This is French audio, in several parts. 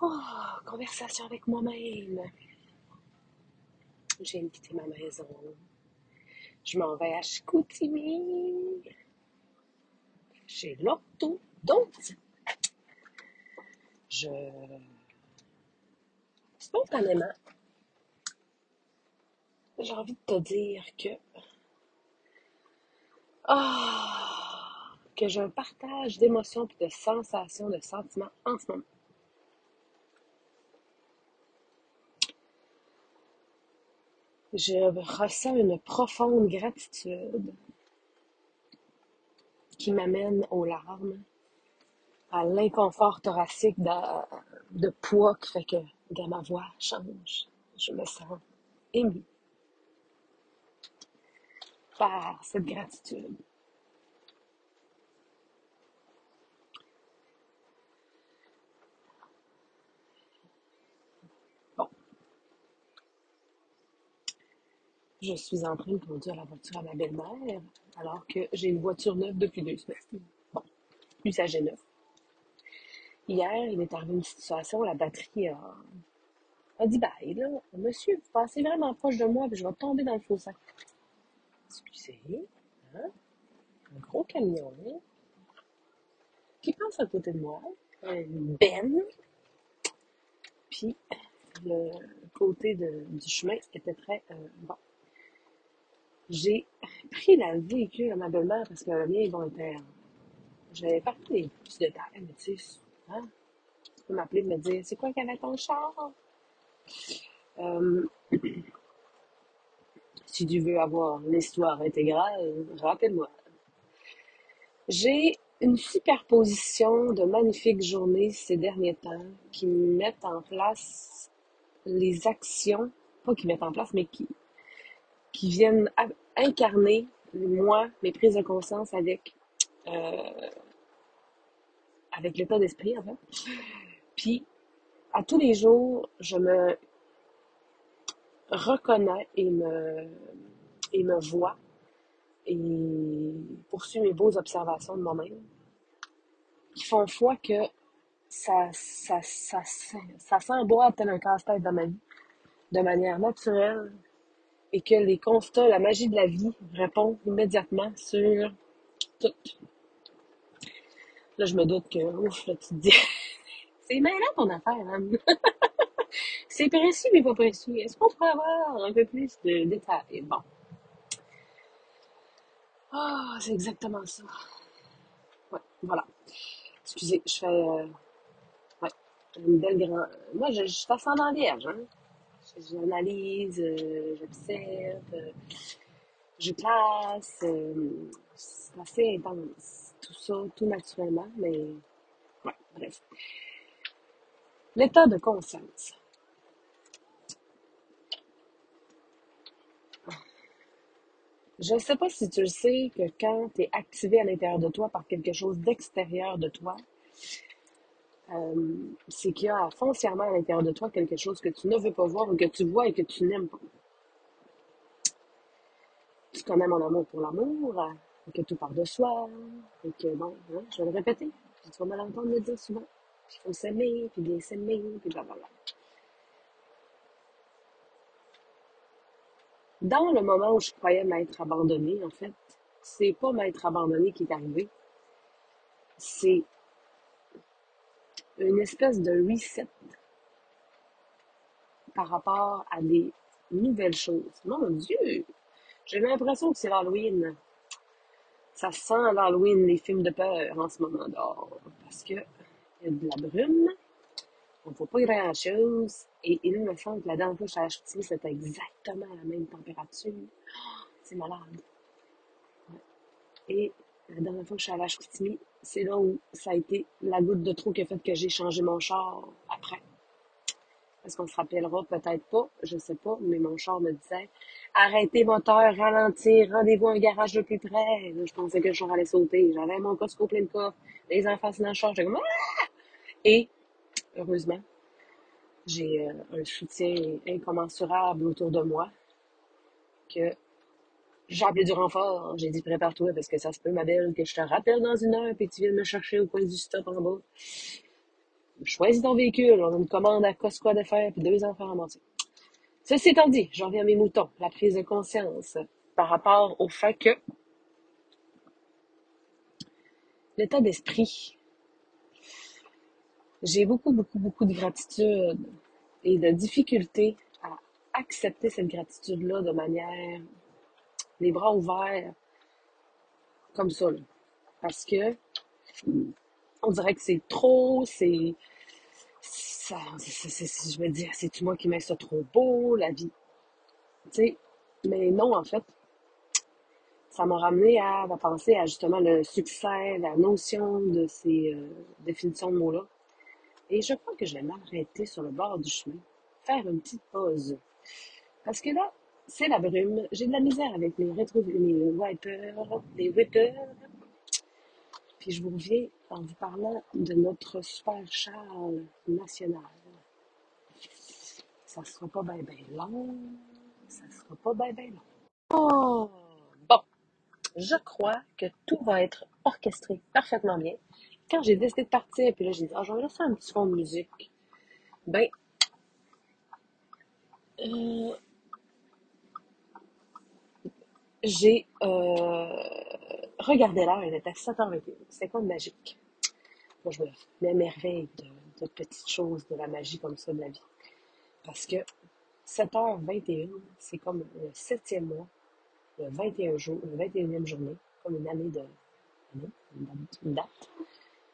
Oh, conversation avec moi-même. Je viens de quitter ma maison. Je m'en vais à Chicoutimi. Chez l'orthodontiste. Je... Spontanément, j'ai envie de te dire que... Ah! que j'ai un partage d'émotions et de sensations, de sentiments en ce moment. Je ressens une profonde gratitude qui m'amène aux larmes, à l'inconfort thoracique de, de poids qui fait que de ma voix change. Je me sens émue par cette gratitude. Je suis en train de conduire la voiture à ma belle-mère alors que j'ai une voiture neuve depuis deux semaines. Bon, usagé neuf. Hier, il m'est arrivé une situation, la batterie a, a dit bye, là. Monsieur, vous passez vraiment proche de moi, puis je vais tomber dans le fossé. Excusez, hein? Un gros camion qui passe à côté de moi, une benne, puis le côté du chemin était très euh, bon. J'ai pris le véhicule à ma belle-mère parce que le mien, bon, était. J'avais pas pris les petits détails, mais tu sais, hein? Tu peux m'appeler et me dire c'est quoi qu'il y avait ton char? Euh, si tu veux avoir l'histoire intégrale, rappelle-moi. J'ai une superposition de magnifiques journées ces derniers temps qui mettent en place les actions, pas qui mettent en place, mais qui, qui viennent incarner, moi, mes prises de conscience avec, euh, avec l'état d'esprit, en fait. Puis, à tous les jours, je me reconnais et me, et me vois et poursuis mes beaux observations de moi-même qui font foi que ça, ça, ça, ça, ça s'emboîte tel un casse-tête dans ma vie de manière naturelle et que les constats, la magie de la vie répond immédiatement sur tout. Là, je me doute que, ouf, là, tu te dis, c'est mêlant ton affaire, hein? c'est précis, mais pas précis. Est-ce qu'on pourrait avoir un peu plus de détails? Bon. Ah, c'est exactement ça. Ouais, voilà. Excusez, je fais, euh, ouais, une belle grande, moi, je, je ça dans vierge, hein? J'analyse, euh, j'observe, euh, je classe, euh, c'est assez intense. Tout ça, tout naturellement, mais ouais, bref. L'état de conscience. Je ne sais pas si tu le sais que quand tu es activé à l'intérieur de toi par quelque chose d'extérieur de toi, euh, c'est qu'il y a foncièrement à l'intérieur de toi quelque chose que tu ne veux pas voir ou que tu vois et que tu n'aimes pas. Tu connais mon amour pour l'amour, et que tout part de soi, et que bon, hein, je vais le répéter, puis tu vas me l'entendre le dire souvent. Puis il faut s'aimer, puis bien s'aimer, puis blablabla. Dans le moment où je croyais m'être abandonnée, en fait, c'est pas m'être abandonnée qui est arrivé, c'est une espèce de reset par rapport à des nouvelles choses. Mon Dieu! J'ai l'impression que c'est l'Halloween. Ça sent l'Halloween, les films de peur en ce moment dehors. Parce que il y a de la brume, on ne voit pas grand chose. Et il me semble que la dernière fois que à Chicoutimi, c'était exactement la même température. Oh, c'est malade. Et la dernière fois que je suis allée à Chicoutimi, c'est là où ça a été la goutte de trop qui a fait que j'ai changé mon char après. Parce qu'on se rappellera? Peut-être pas, je sais pas, mais mon char me disait arrêtez moteur, ralentir, rendez-vous un garage le plus près. Là, je pensais que le char allait sauter. J'avais mon Costco plein de coffres, les enfants dans le char, j'étais comme Ah! Et heureusement, j'ai euh, un soutien incommensurable autour de moi que j'ai appelé du renfort. J'ai dit prépare-toi parce que ça se peut, ma belle, que je te rappelle dans une heure puis tu viennes me chercher au coin du stop en bas. choisis ton véhicule, on a une commande à Costco à faire, puis deux enfants à monter. Ceci étant dit, j'en reviens à mes moutons, la prise de conscience par rapport au fait que l'état d'esprit, j'ai beaucoup, beaucoup, beaucoup de gratitude et de difficulté à accepter cette gratitude-là de manière les bras ouverts comme ça. Parce que on dirait que c'est trop, c'est. Ça, je me dis, c'est moi qui mets ça trop beau, la vie? Tu sais, mais non, en fait, ça m'a ramené à, penser à justement le succès, la notion de ces euh, définitions de mots-là. Et je crois que je vais m'arrêter sur le bord du chemin, faire une petite pause. Parce que là, c'est la brume. J'ai de la misère avec les rétro, les wipers, whippers. Puis je vous reviens en vous parlant de notre super Charles national. Ça sera pas bien bien long. Ça sera pas bien bien long. Oh! Bon. Je crois que tout va être orchestré parfaitement bien. Quand j'ai décidé de partir, puis là j'ai dit, ah, je vais laisser un petit fond de musique. Ben, euh, j'ai euh, regardé l'heure, il était 7h21. C'est quoi de magique? Moi, je me m'émerveille de, de petites choses, de la magie comme ça de la vie. Parce que 7h21, c'est comme le septième mois, le 21 jour, le 21e journée, comme une année de une date.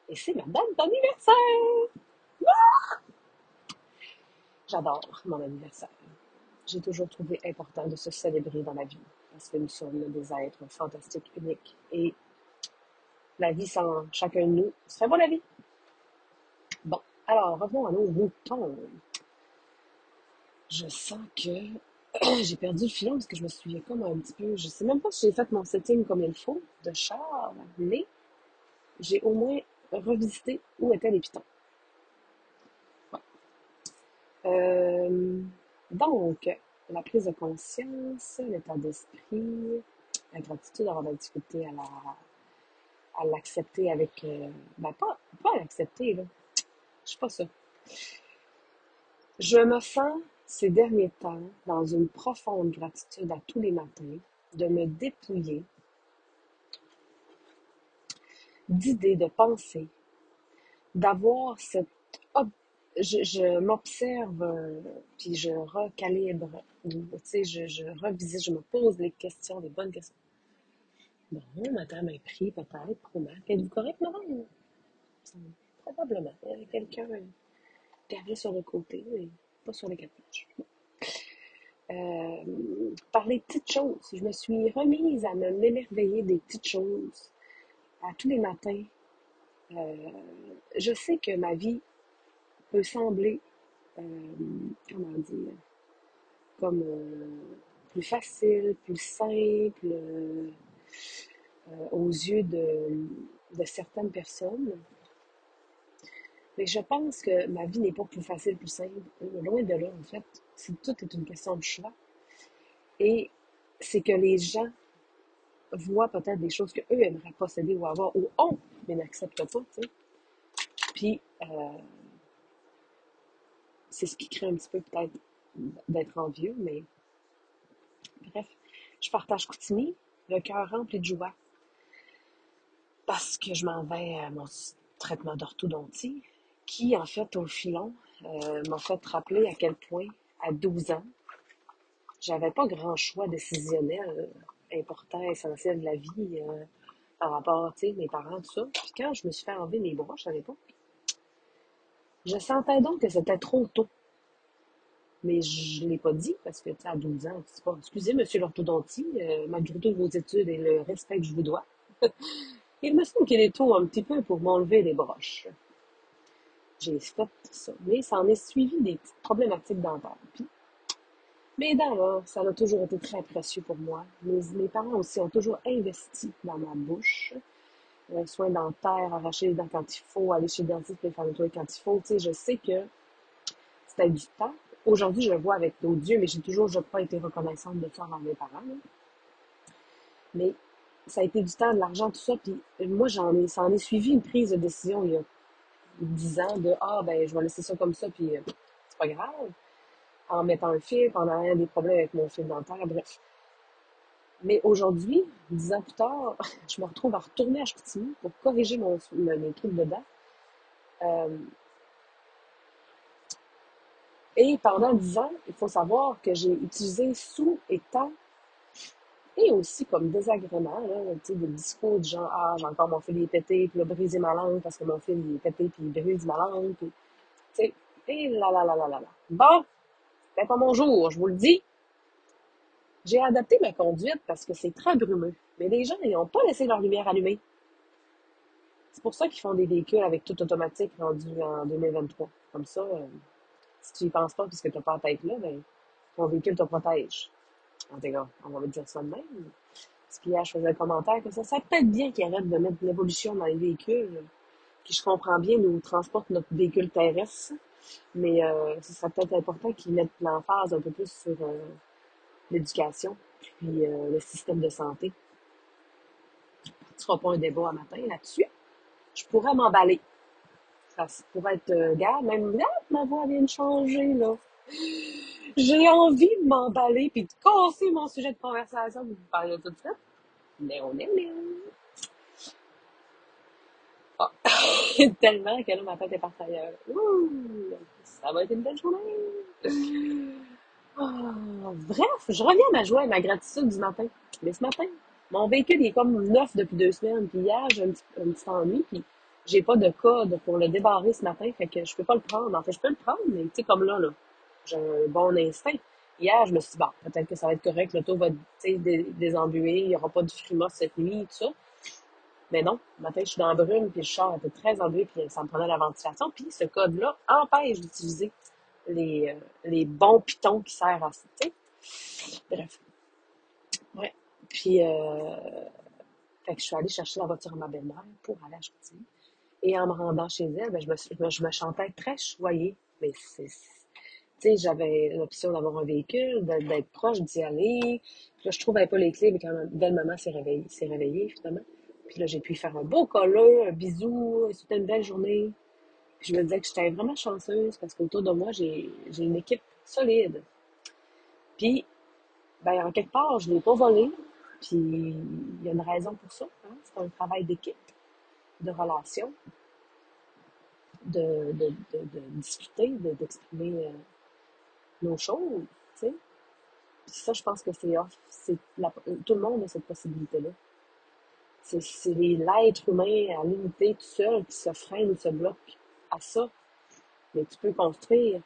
Et c'est ma date d'anniversaire! Ah! J'adore mon anniversaire. J'ai toujours trouvé important de se célébrer dans la vie nous sommes des êtres fantastiques, uniques. Et la vie sans chacun de nous serait pas la vie. Bon, alors revenons à nos moutons. Je sens que j'ai perdu le filon parce que je me souviens comme un petit peu. Je sais même pas si j'ai fait mon setting comme il faut de char, mais j'ai au moins revisité où étaient les pitons. Euh, donc, la prise de conscience, l'état d'esprit, la gratitude, avoir de la difficulté à la à l'accepter avec euh, ben pas, pas l'accepter là. Je sais pas ça. Je me sens ces derniers temps dans une profonde gratitude à tous les matins de me dépouiller d'idées, de pensées, d'avoir cette je, je m'observe, euh, puis je recalibre, tu sais, je, je revisite, je me pose les questions, des bonnes questions. Bon, madame a pris peut-être, probablement. Êtes-vous correct, madame? Probablement. Il y avait quelqu'un qui sur le côté, mais pas sur les quatre euh, par les petites choses. Je me suis remise à m'émerveiller des petites choses à tous les matins. Euh, je sais que ma vie peut sembler, euh, comment dire, comme euh, plus facile, plus simple euh, aux yeux de, certaines personnes. Mais je pense que ma vie n'est pas plus facile, plus simple. Loin de là, en fait. tout est une question de choix. Et c'est que les gens voient peut-être des choses qu'eux aimeraient posséder ou avoir ou ont, mais n'acceptent pas, tu sais. Puis, c'est ce qui crée un petit peu peut-être d'être envieux, mais bref, je partage Coutimi, le cœur rempli de joie, parce que je m'en vais à mon traitement d'orthodontie, qui, en fait, au filon, euh, m'a fait rappeler à quel point, à 12 ans, j'avais pas grand choix décisionnel euh, important, essentiel de la vie euh, par rapport, tu mes parents, tout ça. Puis quand je me suis fait enlever mes broches à l'époque, je sentais donc que c'était trop tôt. Mais je ne l'ai pas dit parce que, tu à 12 ans, c'est pas, excusez, monsieur l'orthodontie, euh, malgré toutes vos études et le respect que je vous dois, il me semble qu'il est tôt un petit peu pour m'enlever les broches. J'ai fait ça. Mais ça en est suivi des petites problématiques dentaires. Puis, mes dents, ça a toujours été très précieux pour moi. Mes parents aussi ont toujours investi dans ma bouche soins dentaires, arracher les dents quand il faut, aller chez le dentiste les faire nettoyer quand il faut. Tu sais, je sais que c'était du temps. Aujourd'hui, je le vois avec d'autres yeux, mais j'ai toujours, je crois, été reconnaissante de ça envers mes parents. Mais ça a été du temps, de l'argent, tout ça. Puis moi, j'en ai, ça en est suivi une prise de décision il y a disant de Ah, ben, je vais laisser ça comme ça, puis euh, c'est pas grave, en mettant un fil, en ayant des problèmes avec mon fil dentaire, bref. Mais aujourd'hui, dix ans plus tard, je me retrouve à retourner à Chicoutimi pour corriger mon, mes trucs dedans. Euh, et pendant dix ans, il faut savoir que j'ai utilisé sous et temps et aussi comme désagrément, là, discours du genre, ah, j'ai encore mon fil est pété, puis là, briser ma langue parce que mon fil est pété, puis il brise ma langue, puis, tu sais, et là, là, là, là, là. Bon, c'est pas mon jour, je vous le dis. J'ai adapté ma conduite parce que c'est très brumeux. Mais les gens, n'ont pas laissé leur lumière allumée. C'est pour ça qu'ils font des véhicules avec tout automatique rendu en 2023. Comme ça, euh, si tu y penses pas parce que tu n'as pas la tête là, ben, ton véhicule te protège. En tout cas, on va dire ça de même. Je faisais un commentaire que ça serait peut-être bien qu'ils arrêtent de mettre de l'évolution dans les véhicules. Puis je comprends bien, nous transporte notre véhicule terrestre. Mais euh, ce serait peut-être important qu'ils mettent l'emphase un peu plus sur euh, l'éducation, puis euh, le système de santé. Ce sera pas un débat à matin là-dessus. Je pourrais m'emballer. Ça pourrait être, euh, même là, ma voix vient de changer, là. J'ai envie de m'emballer puis de casser mon sujet de conversation pour vous parler tout de suite. Mais on est là. Ah. Tellement que là, ma tête est partie ailleurs. Ouh, ça va être une belle journée. Ah, bref, je reviens à ma joie et ma gratitude du matin. Mais ce matin, mon véhicule est comme neuf depuis deux semaines. Puis hier, j'ai un petit, un petit ennui. Puis j'ai pas de code pour le débarrer ce matin. Fait que je peux pas le prendre. En fait, je peux le prendre, mais tu sais, comme là, là, j'ai un bon instinct. Hier, je me suis dit, bon, peut-être que ça va être correct. L'auto va, sais, désembuer. Il y aura pas de frima cette nuit, tout ça. Mais non, le matin, je suis dans la brume, puis le char était très embué, puis ça me prenait la ventilation. Puis ce code-là empêche d'utiliser les, euh, les bons pitons qui servent à ça. Bref. Ouais. Puis, euh, fait je suis allée chercher la voiture à ma belle-mère pour aller acheter. Et en me rendant chez elle, ben, je, me, chantais très choyée. Mais c'est, j'avais l'option d'avoir un véhicule, d'être proche d'y aller. Puis là, je trouvais pas les clés, mais quand ma belle-maman s'est réveillée, s'est réveillée, finalement. Puis là, j'ai pu faire un beau collant, un bisou, c'était une belle journée. Je me disais que j'étais vraiment chanceuse parce qu'autour de moi, j'ai une équipe solide. Puis, ben, en quelque part, je ne l'ai pas volé. Puis, il y a une raison pour ça. Hein? C'est un travail d'équipe, de relation, de, de, de, discuter, d'exprimer euh, nos choses, tu sais. Puis ça, je pense que c'est off. Tout le monde a cette possibilité-là. C'est l'être humain à l'unité tout seul qui se freine ou se bloque à ça. Mais tu peux construire,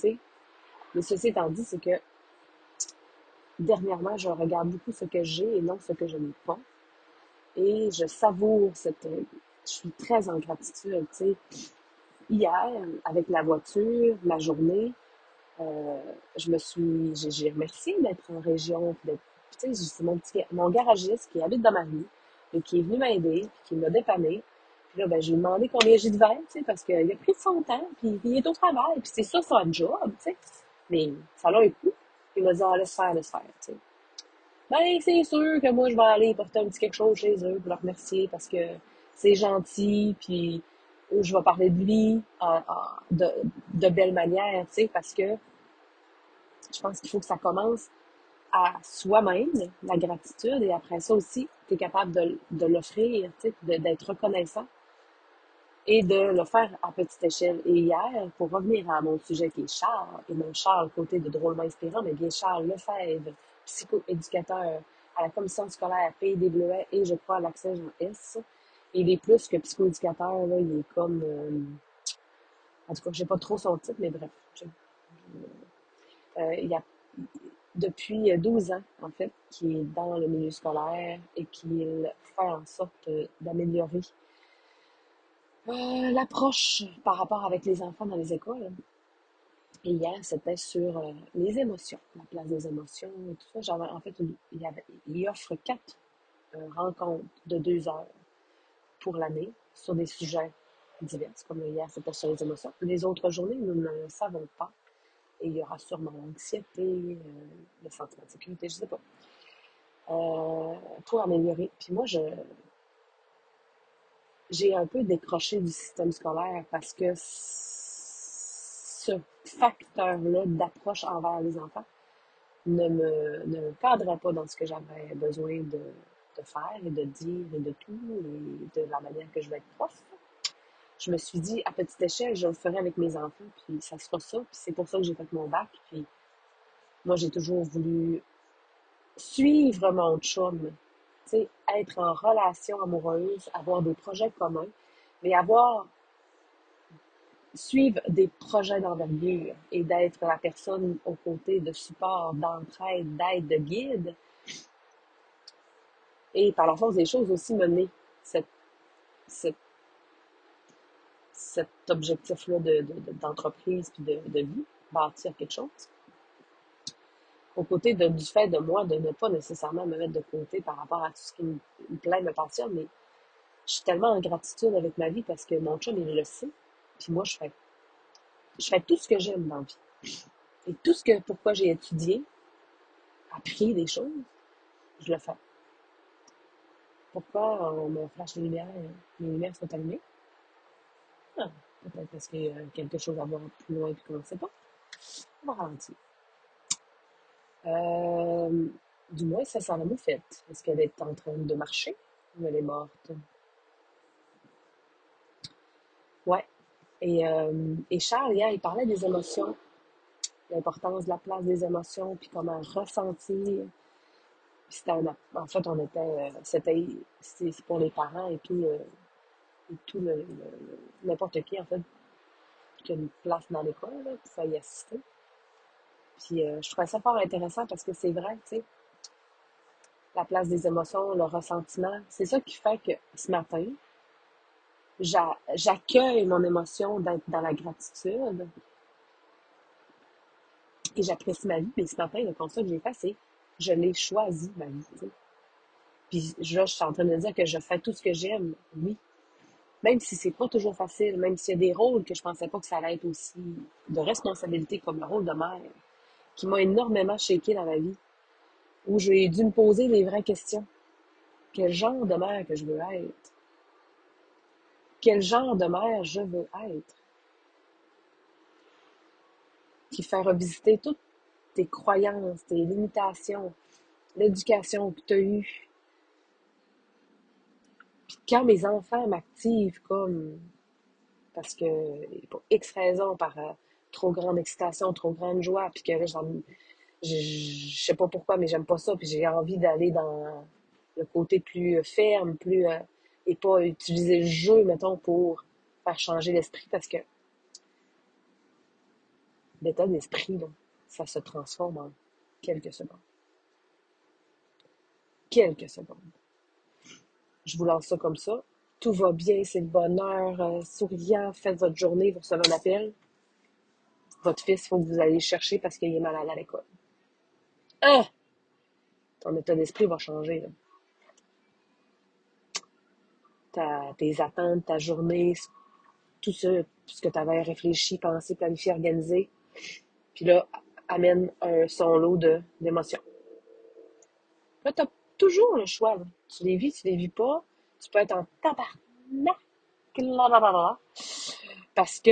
tu. Mais ceci étant dit, c'est que dernièrement, je regarde beaucoup ce que j'ai et non ce que je n'ai pas. Et je savoure cette... Je suis très en gratitude, tu sais. Hier, avec la voiture, la journée, euh, je me suis... J'ai remercié d'être en région, sais, c'est mon, petit, mon garagiste qui habite dans ma vie, et qui est venu m'aider, qui m'a dépanné. Là, ben, j'ai demandé combien j'ai de verre, tu sais, parce qu'il a pris son temps, puis il est au travail, puis c'est ça son job, tu sais. Mais ça a un coût. Il m'a dit, ah, laisse faire, laisse faire, tu sais. Ben, c'est sûr que moi, je vais aller porter un petit quelque chose chez eux pour leur remercier parce que c'est gentil, puis je vais parler de lui de, de belle manière, tu sais, parce que je pense qu'il faut que ça commence à soi-même, la gratitude, et après ça aussi, tu es capable de, de l'offrir, d'être reconnaissant et de le faire à petite échelle. Et hier, pour revenir à mon sujet qui est Charles, et mon Charles côté de drôlement inspirant, mais bien Charles Lefebvre, psycho-éducateur à la commission scolaire Pays des Bleuets et je crois à l'accès Jean S. Il est plus que psycho-éducateur, là, il est comme... Euh, en tout cas, je sais pas trop son titre, mais bref. Euh, il y a depuis 12 ans, en fait, qui est dans le milieu scolaire et qui fait en sorte d'améliorer euh, l'approche par rapport avec les enfants dans les écoles. Et hier, c'était sur euh, les émotions, la place des émotions et tout ça. en fait, il, il offre quatre euh, rencontres de deux heures pour l'année sur des sujets divers, comme hier, c'était sur les émotions. Les autres journées, nous ne le savons pas. Et il y aura sûrement l'anxiété, le sentiment de sécurité, je ne sais pas. Pour améliorer. Puis moi, je, j'ai un peu décroché du système scolaire parce que ce facteur-là d'approche envers les enfants ne me, ne me cadrait pas dans ce que j'avais besoin de, de faire et de dire et de tout et de la manière que je vais être prof. Je me suis dit, à petite échelle, je le ferai avec mes enfants, puis ça sera ça. Puis c'est pour ça que j'ai fait mon bac. Puis moi, j'ai toujours voulu suivre mon chum, être en relation amoureuse, avoir des projets communs, mais avoir suivre des projets d'envergure et d'être la personne aux côtés de support, d'entraide, d'aide, de guide. Et par la force des choses aussi mener cette, cet objectif-là d'entreprise de, de, de vie, bâtir quelque chose. Aux côtés de, du fait de moi de ne pas nécessairement me mettre de côté par rapport à tout ce qui me, plaît, me passionne, mais je suis tellement en gratitude avec ma vie parce que mon chum, il le sait. Puis moi, je fais, je fais tout ce que j'aime dans la vie. Et tout ce que, pourquoi j'ai étudié, appris des choses, je le fais. Pourquoi on me flash les lumières, les lumières sont allumées? Ah, peut-être parce qu'il y a quelque chose à voir plus loin et qu'on ne sait pas. On va ralentir. Euh, du moins, ça sent la moufette. Est-ce qu'elle est en train de marcher ou elle est morte? Ouais, et, euh, et Charles, hier, il parlait des émotions, l'importance de la place des émotions, puis comment ressentir. En fait, on était, euh, c'était, pour les parents et tout, et tout le, n'importe qui, en fait, qui a une place dans l'école, qui y assister. Puis je trouvais ça fort intéressant parce que c'est vrai, tu sais, la place des émotions, le ressentiment, c'est ça qui fait que ce matin, j'accueille mon émotion dans la gratitude. Et j'apprécie ma vie. Mais ce matin, le constat que j'ai fait, c'est je l'ai choisi, ma vie. Puis là, je suis en train de dire que je fais tout ce que j'aime, oui. Même si c'est pas toujours facile, même s'il y a des rôles que je pensais pas que ça allait être aussi de responsabilité comme le rôle de mère, qui m'a énormément shaké dans ma vie, où j'ai dû me poser les vraies questions. Quel genre de mère que je veux être? quel genre de mère je veux être? Qui fait revisiter toutes tes croyances, tes limitations, l'éducation que tu as eue. Puis quand mes enfants m'activent comme parce que pour X raisons, par euh, trop grande excitation, trop grande joie, puis que je, sais pas pourquoi, mais j'aime pas ça, puis j'ai envie d'aller dans le côté plus ferme, plus euh, et pas utiliser le jeu, mettons, pour faire changer l'esprit parce que l'état d'esprit, ça se transforme en quelques secondes. Quelques secondes. Je vous lance ça comme ça. Tout va bien, c'est le bonheur, euh, souriant, faites votre journée, vous recevez un appel. Votre fils, il faut que vous alliez chercher parce qu'il est malade à l'école. Ah! Ton état d'esprit va changer. Là tes attentes, ta journée, tout ça, ce que tu avais réfléchi, pensé, planifié, organisé. Puis là, amène un, son lot d'émotions. Là, tu as toujours le choix. Tu les vis, tu les vis pas. Tu peux être en tabarnak. Parce que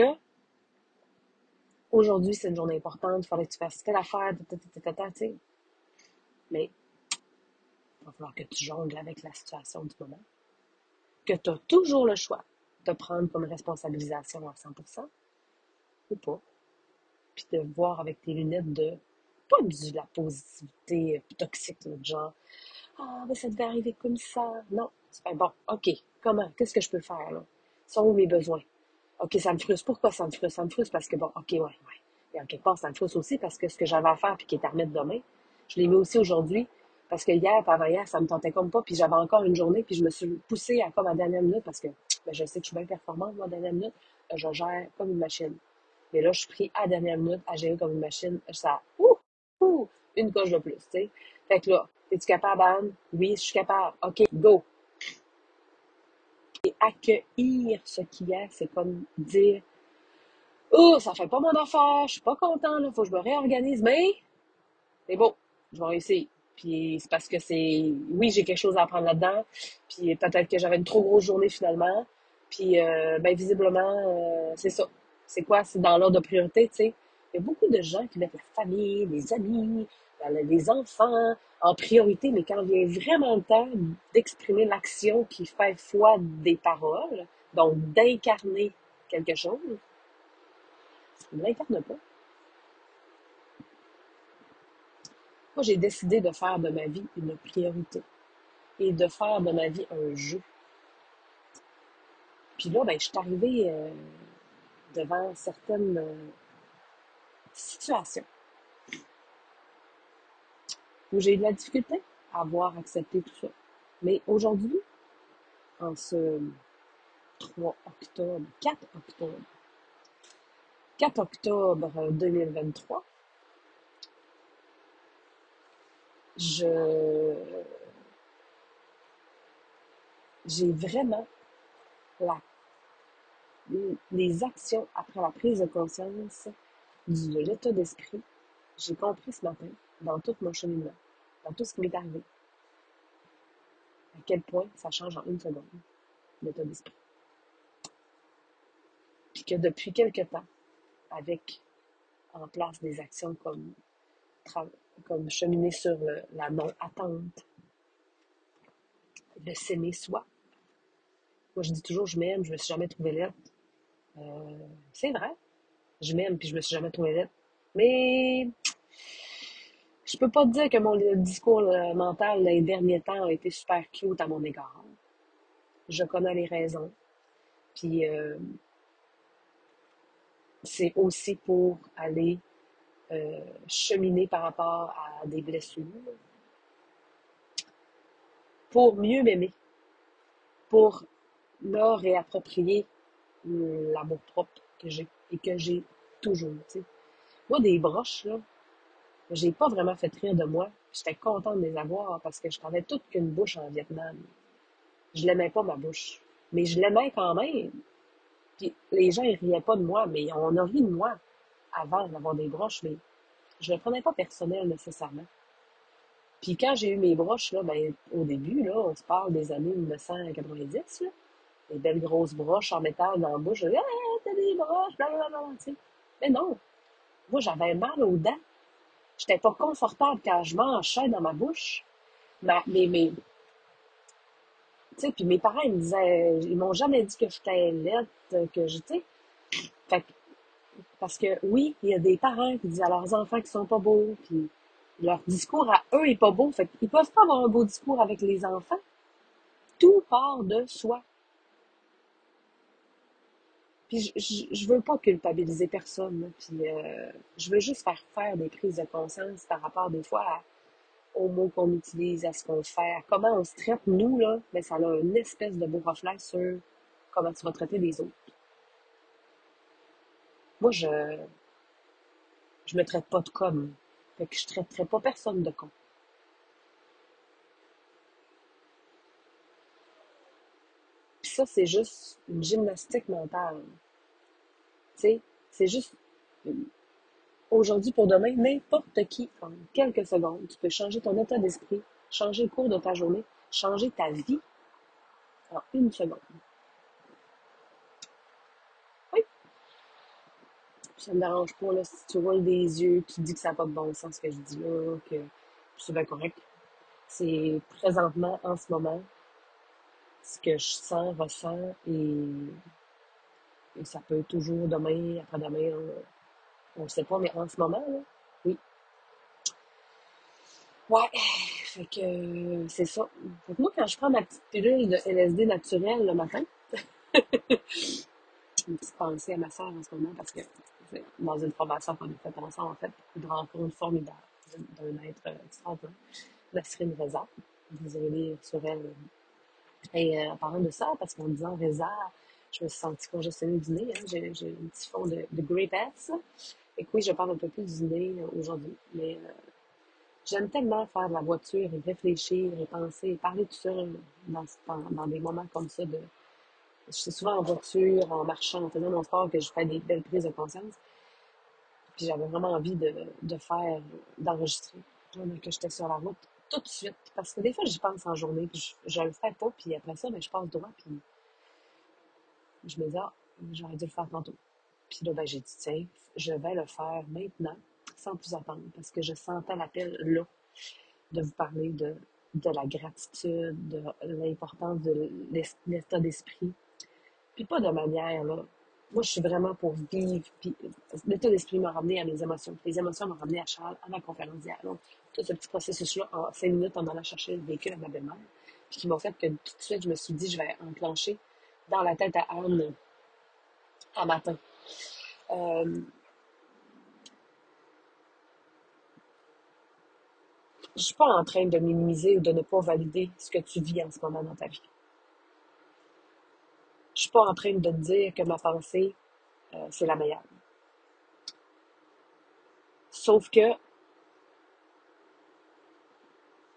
aujourd'hui, c'est une journée importante. Il faudrait que tu fasses telle affaire. Mais il va falloir que tu jongles avec la situation du moment que tu as toujours le choix de prendre comme responsabilisation à 100% ou pas. Puis de voir avec tes lunettes de, pas de la positivité toxique, genre, ah, mais ça devait arriver comme ça. Non, c'est pas bon, ok, comment, qu'est-ce que je peux faire, là? Sont où mes besoins? Ok, ça me frustre. Pourquoi ça me frustre? Ça me frustre parce que, bon, ok, ouais, ouais. Et en quelque part, ça me frustre aussi parce que ce que j'avais à faire puis qui est à remettre demain, je l'ai mis aussi aujourd'hui parce que hier, avant hier, ça me tentait comme pas, puis j'avais encore une journée, puis je me suis poussée à comme à dernière minute parce que ben, je sais que je suis bien performante, moi, à dernière minute. Euh, je gère comme une machine. Mais là, je suis pris à dernière minute à gérer comme une machine. Ça, ouh, ouh, une coche de plus, tu sais. Fait que là, es-tu capable, Anne? Oui, je suis capable. OK, go. Et accueillir ce qui est, c'est comme dire, oh, ça fait pas mon affaire, je suis pas content, là, faut que je me réorganise, mais c'est bon, je vais réussir. Puis c'est parce que c'est, oui, j'ai quelque chose à apprendre là-dedans. Puis peut-être que j'avais une trop grosse journée finalement. Puis, euh, ben, visiblement, euh, c'est ça. C'est quoi? C'est dans l'ordre de priorité, tu sais. Il y a beaucoup de gens qui mettent la famille, les amis, les enfants en priorité, mais quand vient vraiment le temps d'exprimer l'action qui fait foi des paroles, donc d'incarner quelque chose, on ne l'incarne pas. Moi, j'ai décidé de faire de ma vie une priorité et de faire de ma vie un jeu. Puis là, ben, je suis arrivée euh, devant certaines euh, situations où j'ai eu de la difficulté à avoir accepté tout ça. Mais aujourd'hui, en ce 3 octobre, 4 octobre, 4 octobre 2023, je j'ai vraiment la, les actions après la prise de conscience de l'état d'esprit. J'ai compris ce matin, dans tout mon cheminement, dans tout ce qui m'est arrivé, à quel point ça change en une seconde, l'état d'esprit. Puis que depuis quelque temps, avec en place des actions comme, comme cheminer sur la non-attente, de s'aimer soi. Moi, je dis toujours, je m'aime, je me suis jamais trouvé laide. Euh, c'est vrai. Je m'aime, puis je me suis jamais trouvé laide. Mais je peux pas dire que mon discours mental les derniers temps a été super cute à mon égard. Je connais les raisons. Puis euh, c'est aussi pour aller euh, cheminer par rapport à des blessures, pour mieux m'aimer, pour me réapproprier l'amour propre que j'ai et que j'ai toujours. Moi, des broches, là, j'ai pas vraiment fait rire de moi. J'étais contente de les avoir parce que je n'avais toute qu'une bouche en Vietnam. Je l'aimais pas, ma bouche. Mais je l'aimais quand même. Puis les gens, ils riaient pas de moi, mais on a ri de moi avant d'avoir des broches, mais je ne le prenais pas personnel nécessairement. Puis quand j'ai eu mes broches, là, ben, au début, là, on se parle des années 1990, là, belles grosses broches en métal dans la bouche. Ah, t'as des broches, blablabla, tu sais. Mais non. Moi, j'avais mal aux dents. J'étais pas confortable quand je mangeais dans ma bouche. Mais, mais, mais puis mes parents, ils me disaient, ils m'ont jamais dit que j'étais laide, que sais. Fait parce que oui, il y a des parents qui disent à leurs enfants qu'ils sont pas beaux, puis leur discours à eux est pas beau. Fait qu'ils peuvent pas avoir un beau discours avec les enfants. Tout part de soi. Puis je, je, veux pas culpabiliser personne. Puis euh, je veux juste faire faire des prises de conscience par rapport des fois aux mots qu'on utilise, à ce qu'on fait, à comment on se traite nous là. Mais ça a une espèce de beau reflet sur comment tu vas traiter les autres. Moi, je je me traite pas de comme. Fait que je traiterai pas personne de con. C'est juste une gymnastique mentale. Tu sais, c'est juste aujourd'hui pour demain, n'importe qui, en quelques secondes, tu peux changer ton état d'esprit, changer le cours de ta journée, changer ta vie en une seconde. ça me dérange pas, là, si tu roules des yeux, tu dis que ça n'a pas de bon sens ce que je dis là, que c'est bien correct. C'est présentement, en ce moment, ce que je sens, ressens, et, ça peut toujours demain, après-demain, on ne sait pas, mais en ce moment, là, oui. Ouais, fait que c'est ça. Que moi, quand je prends ma petite pilule de LSD naturelle le matin, une petite pensée à ma soeur en ce moment parce que dans une formation qu'on a faite ensemble, en fait, une rencontre formidable d'un être extraordinaire, Nasrine Reza. Vous allez lire sur elle. Et euh, en parlant de ça, parce qu'en disant Reza, je me suis sentie congestionnée du nez. Hein, j'ai, un petit fond de, de Grape Et que oui, je parle un peu plus du nez euh, aujourd'hui. Mais euh, j'aime tellement faire de la voiture et réfléchir et penser et parler tout seul dans, des moments comme ça de je suis souvent en voiture, en marchant, en faisant mon sport, que je fais des belles prises de conscience. Puis j'avais vraiment envie de, de faire, d'enregistrer, que j'étais sur la route tout de suite. Parce que des fois, j'y pense en journée, puis je, je le fais pas, puis après ça, ben, je passe droit, puis Je me dis, ah, j'aurais dû le faire tantôt. Puis là, ben, j'ai dit, tiens, je vais le faire maintenant, sans plus attendre, parce que je sentais l'appel là de vous parler de, de la gratitude, de l'importance de l'état d'esprit. Puis pas de manière, là. Moi, je suis vraiment pour vivre. Puis l'état d'esprit m'a ramené à mes émotions. Les émotions m'ont ramené à Charles, à ma conférence d'hier. Donc, tout ce petit processus-là, en cinq minutes, en allant chercher le véhicule à ma belle-mère, puis qui m'a fait que tout de suite, je me suis dit, je vais enclencher dans la tête à Anne à matin. Euh, je suis pas en train de minimiser ou de ne pas valider ce que tu vis en ce moment dans ta vie. Je suis pas en train de te dire que ma pensée, euh, c'est la meilleure. Sauf que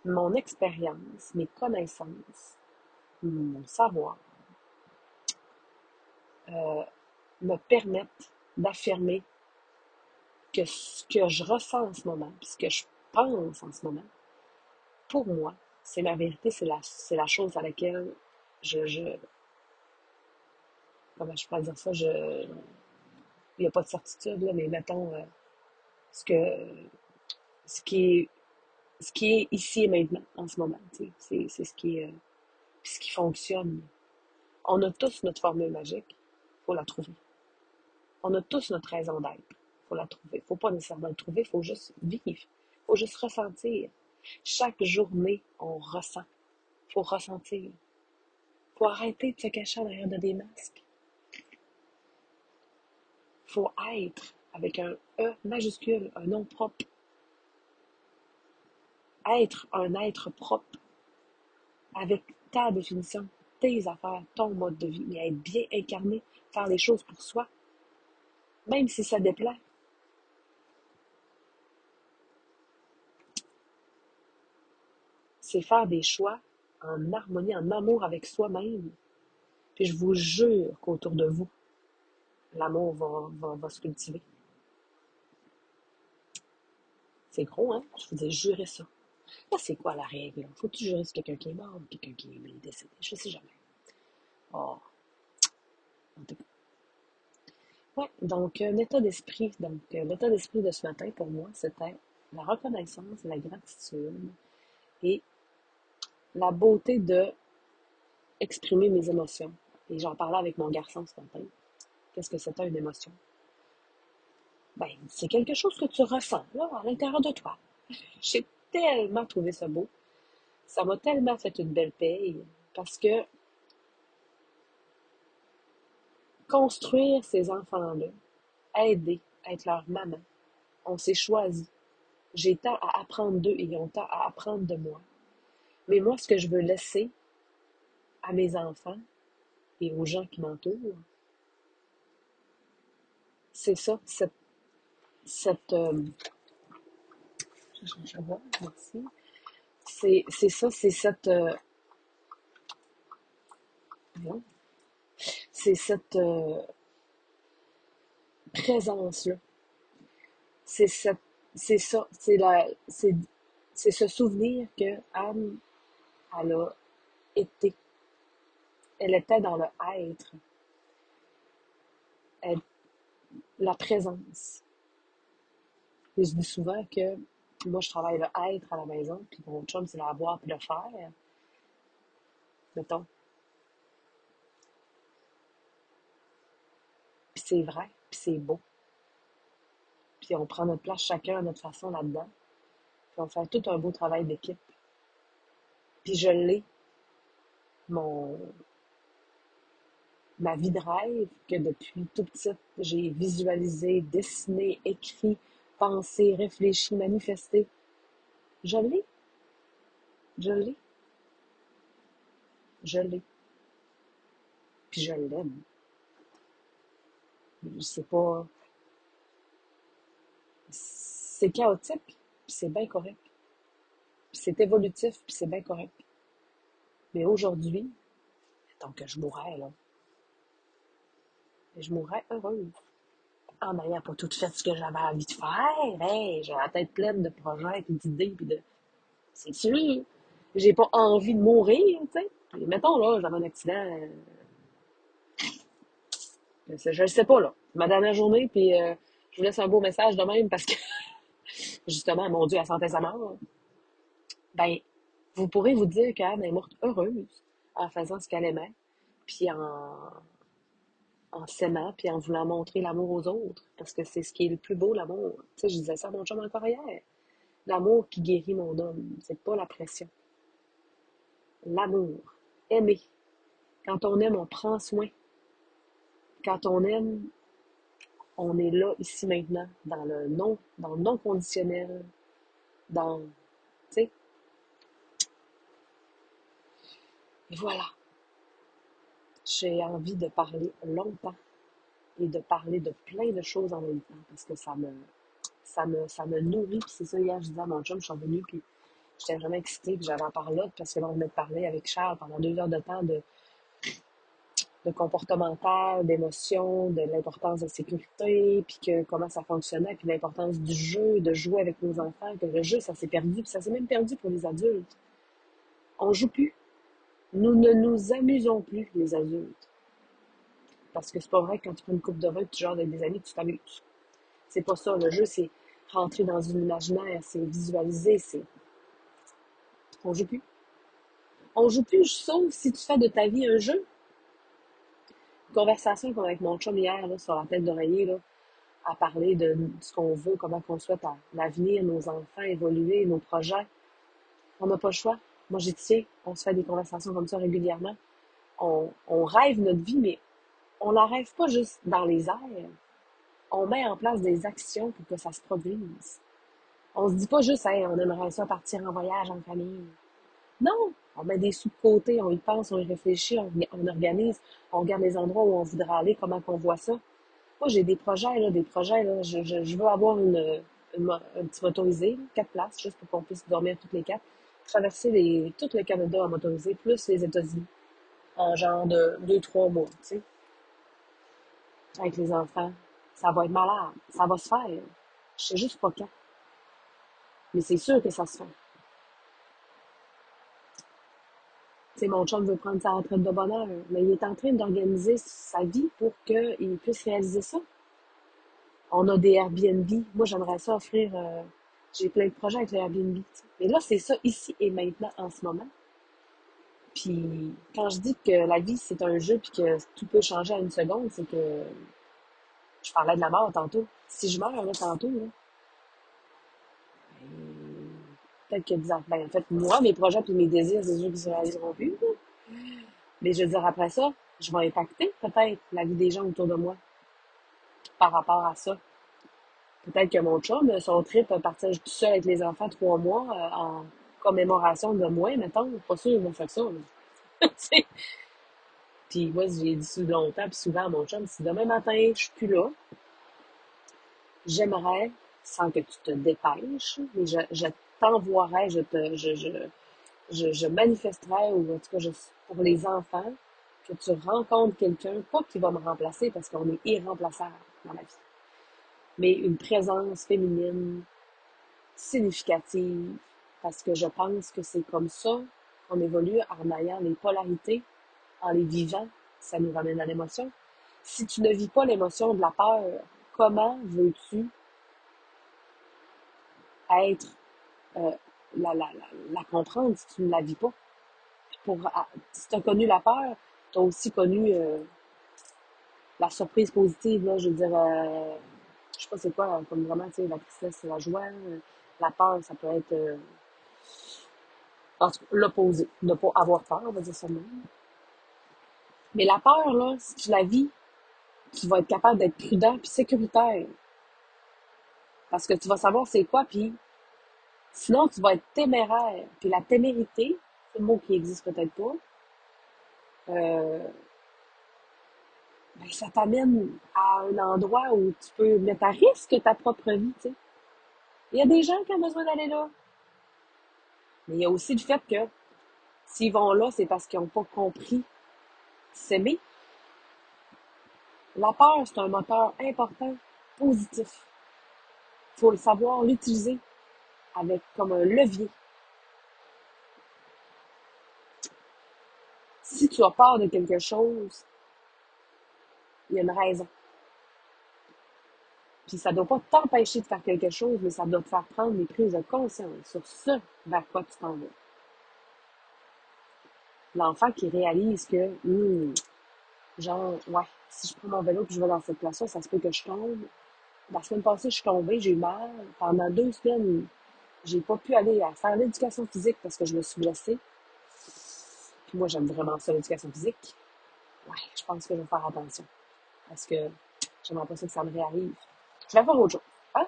mon expérience, mes connaissances, mon savoir euh, me permettent d'affirmer que ce que je ressens en ce moment, ce que je pense en ce moment, pour moi, c'est la vérité, c'est la, la chose à laquelle je, comment je pourrais dire ça, je, il n'y a pas de certitude, là, mais mettons, euh, ce que, ce qui est, ce qui est ici et maintenant, en ce moment, c'est, c'est ce qui euh, ce qui fonctionne. On a tous notre formule magique, faut la trouver. On a tous notre raison d'être. Faut la trouver. Faut pas nécessairement la trouver, faut juste vivre. Faut juste ressentir. Chaque journée, on ressent. Faut ressentir. Faut arrêter de se cacher derrière de des masques. Faut être avec un E majuscule, un nom propre. Être un être propre avec ta définition, tes affaires, ton mode de vie, mais être bien incarné, faire les choses pour soi, même si ça déplaît. C'est faire des choix en harmonie, en amour avec soi-même. Puis je vous jure qu'autour de vous, l'amour va, va, se cultiver. C'est gros, hein? Je vous ai juré ça. Là, c'est quoi la règle? Faut-tu jurer sur quelqu'un qui est mort ou quelqu'un qui est décédé? Je sais jamais. Oh. En tout cas. Oui, donc un état d'esprit. Donc, euh, l'état d'esprit de ce matin, pour moi, c'était la reconnaissance, la gratitude et la beauté de exprimer mes émotions. Et j'en parlais avec mon garçon ce matin. Qu'est-ce que c'était une émotion? Ben, c'est quelque chose que tu ressens, là, à l'intérieur de toi. J'ai tellement trouvé ça beau. Ça m'a tellement fait une belle paye parce que construire ces enfants-là, aider, être leur maman. On s'est choisi. J'ai tant à apprendre d'eux et ils ont tant à apprendre de moi. Mais moi, ce que je veux laisser à mes enfants et aux gens qui m'entourent, c'est ça, cette, cette euh, je, vois, merci. C'est, ça, c'est cette, euh, c'est cette euh, présence-là. C'est cette, c'est ça, c'est la, c'est, c'est ce souvenir que Anne, elle a été. Elle était dans le être. Elle, la présence. Et je dis souvent que moi, je travaille le être à la maison, puis mon chum, c'est l'avoir puis le faire. Mettons. c'est vrai, puis c'est beau. Puis on prend notre place chacun à notre façon là-dedans. Puis on fait tout un beau travail d'équipe. Puis je l'ai, mon ma vie de rêve que depuis tout petit, j'ai visualisé, dessiné, écrit, pensé, réfléchi, manifesté. Je l'ai. Je l'ai. Je l'ai. Puis je l'aime c'est pas. C'est chaotique, puis c'est bien correct. c'est évolutif, puis c'est bien correct. Mais aujourd'hui, tant que je mourrais, là, je mourrais heureuse. En n'ayant pas tout fait ce que j'avais envie de faire. Hey, j'ai la tête pleine de projets, d'idées, puis de. C'est sûr. J'ai pas envie de mourir, tu sais. Mettons, là, j'avais un accident. Je ne sais pas, là. Ma dernière journée, puis euh, je vous laisse un beau message de même parce que, justement, mon Dieu, elle sentait sa mort. Ben, vous pourrez vous dire qu'elle est morte heureuse en faisant ce qu'elle aimait, puis en, en s'aimant, puis en voulant montrer l'amour aux autres, parce que c'est ce qui est le plus beau, l'amour. Tu sais, je disais ça à mon chum encore hier. L'amour qui guérit mon homme, c'est pas la pression. L'amour. Aimer. Quand on aime, on prend soin. Quand on aime, on est là, ici, maintenant, dans le non, dans le non conditionnel, dans, tu sais. Et voilà. J'ai envie de parler longtemps et de parler de plein de choses en même temps parce que ça me, ça me, ça me nourrit. Puis c'est ça, hier, je disais à mon chum, je suis revenue, puis j'étais vraiment excitée, puis j'avais en parler parce que là, on venait de parler avec Charles pendant deux heures de temps de, de comportemental, d'émotion, de l'importance de sécurité, puis que comment ça fonctionnait, puis l'importance du jeu, de jouer avec nos enfants, que le jeu, ça s'est perdu, puis ça s'est même perdu pour les adultes. On joue plus. Nous ne nous amusons plus, les adultes. Parce que c'est pas vrai que quand tu prends une coupe de vin, tu joues avec des amis, tu t'amuses. C'est pas ça. Le jeu, c'est rentrer dans une imaginaire, c'est visualiser, c'est. On joue plus. On joue plus, sauf si tu fais de ta vie un jeu. Une conversation avec mon chum hier, sur la tête d'oreiller, là, à parler de ce qu'on veut, comment qu'on souhaite l'avenir, nos enfants, évoluer, nos projets. On n'a pas le choix. Moi, j'y tiens. On se fait des conversations comme ça régulièrement. On, rêve notre vie, mais on la rêve pas juste dans les airs. On met en place des actions pour que ça se produise. On se dit pas juste, on aimerait ça partir en voyage en famille. Non, on met des sous de on y pense, on y réfléchit, on, organise, on regarde les endroits où on voudrait aller, comment qu'on voit ça. Moi, j'ai des projets, là, des projets, là, je veux avoir une, une, un petit motorisé, quatre places, juste pour qu'on puisse dormir toutes les quatre traverser les, tout le Canada en motorisé, plus les États-Unis, en genre de deux, trois mois, tu sais. Avec les enfants. Ça va être malade. Ça va se faire. Je sais juste pas quand. Mais c'est sûr que ça se fait. Sais, mon chum veut prendre sa retraite de bonheur, mais il est en train d'organiser sa vie pour qu'il puisse réaliser ça. On a des Airbnb. Moi, j'aimerais ça offrir euh, j'ai plein de projets avec le Airbnb. Mais là, c'est ça ici et maintenant en ce moment. Puis quand je dis que la vie, c'est un jeu puis que tout peut changer à une seconde, c'est que je parlais de la mort tantôt. Si je meurs là, tantôt, là, ben, peut-être que disant, ben, en fait, moi, mes projets et mes désirs, c'est sûr qu'ils se réaliseront plus. Mais je veux dire, après ça, je vais impacter peut-être la vie des gens autour de moi par rapport à ça. Peut-être que mon chum, son trip, partir tout seul avec les enfants trois mois euh, en commémoration de moi, mettons. Pas sûr, ils vont faire ça. puis moi, j'ai dit longtemps, puis souvent à mon chum, si demain matin, je suis plus là, j'aimerais, sans que tu te dépêches, mais je, t'envoierais, je te, je, je, manifesterais, ou en tout cas, pour les enfants, que tu rencontres quelqu'un, pas qui va me remplacer, parce qu'on est irremplaçable dans la vie mais une présence féminine significative, parce que je pense que c'est comme ça qu'on évolue en ayant les polarités, en les vivant, ça nous ramène à l'émotion. Si tu ne vis pas l'émotion de la peur, comment veux-tu être, euh, la, la, la, comprendre si tu ne la vis pas? Pour, ah, si tu as connu la peur, tu as aussi connu euh, la surprise positive, là, je veux dire, euh, je sais pas c'est quoi, comme vraiment, tu sais, la tristesse, la joie. La peur, ça peut être euh, l'opposé. Ne pas avoir peur, on va dire ça même. Mais la peur, là, si tu la vis, tu vas être capable d'être prudent puis sécuritaire. Parce que tu vas savoir c'est quoi, puis sinon, tu vas être téméraire. Puis la témérité, c'est le mot qui existe peut-être pas, euh, ben, ça t'amène à un endroit où tu peux mettre à risque ta propre vie, tu sais. Il y a des gens qui ont besoin d'aller là. Mais il y a aussi le fait que s'ils vont là, c'est parce qu'ils n'ont pas compris s'aimer. La peur, c'est un moteur important, positif. Il faut le savoir l'utiliser avec comme un levier. Si tu as peur de quelque chose, il y a une raison. Puis ça ne doit pas t'empêcher de faire quelque chose, mais ça doit te faire prendre des prises de conscience sur ce vers quoi tu t'en vas. L'enfant qui réalise que, hmm, genre, ouais, si je prends mon vélo et je vais dans cette place-là, ça se peut que je tombe. La semaine passée, je suis tombée, j'ai eu mal. Pendant deux semaines, j'ai pas pu aller à faire l'éducation physique parce que je me suis blessée. Puis moi, j'aime vraiment ça, l'éducation physique. Ouais, je pense que je vais faire attention. Parce que j'aimerais pas ça que ça me réarrive. Je vais faire autre chose. Hein?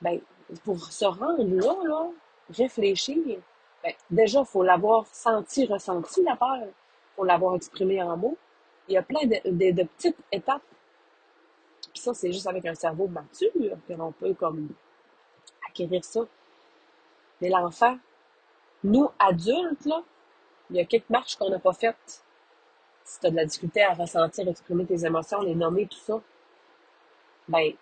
Ben, pour se rendre là, là, réfléchir, ben, déjà, il faut l'avoir senti, ressenti, la peur. Faut l'avoir exprimé en mots. Il y a plein de, de, petites étapes. Puis ça, c'est juste avec un cerveau mature que l'on peut comme acquérir ça. Mais l'enfant, nous, adultes, là, il y a quelques marches qu'on n'a pas faites. Si tu as de la difficulté à ressentir, exprimer tes émotions, les nommer, tout ça, ben,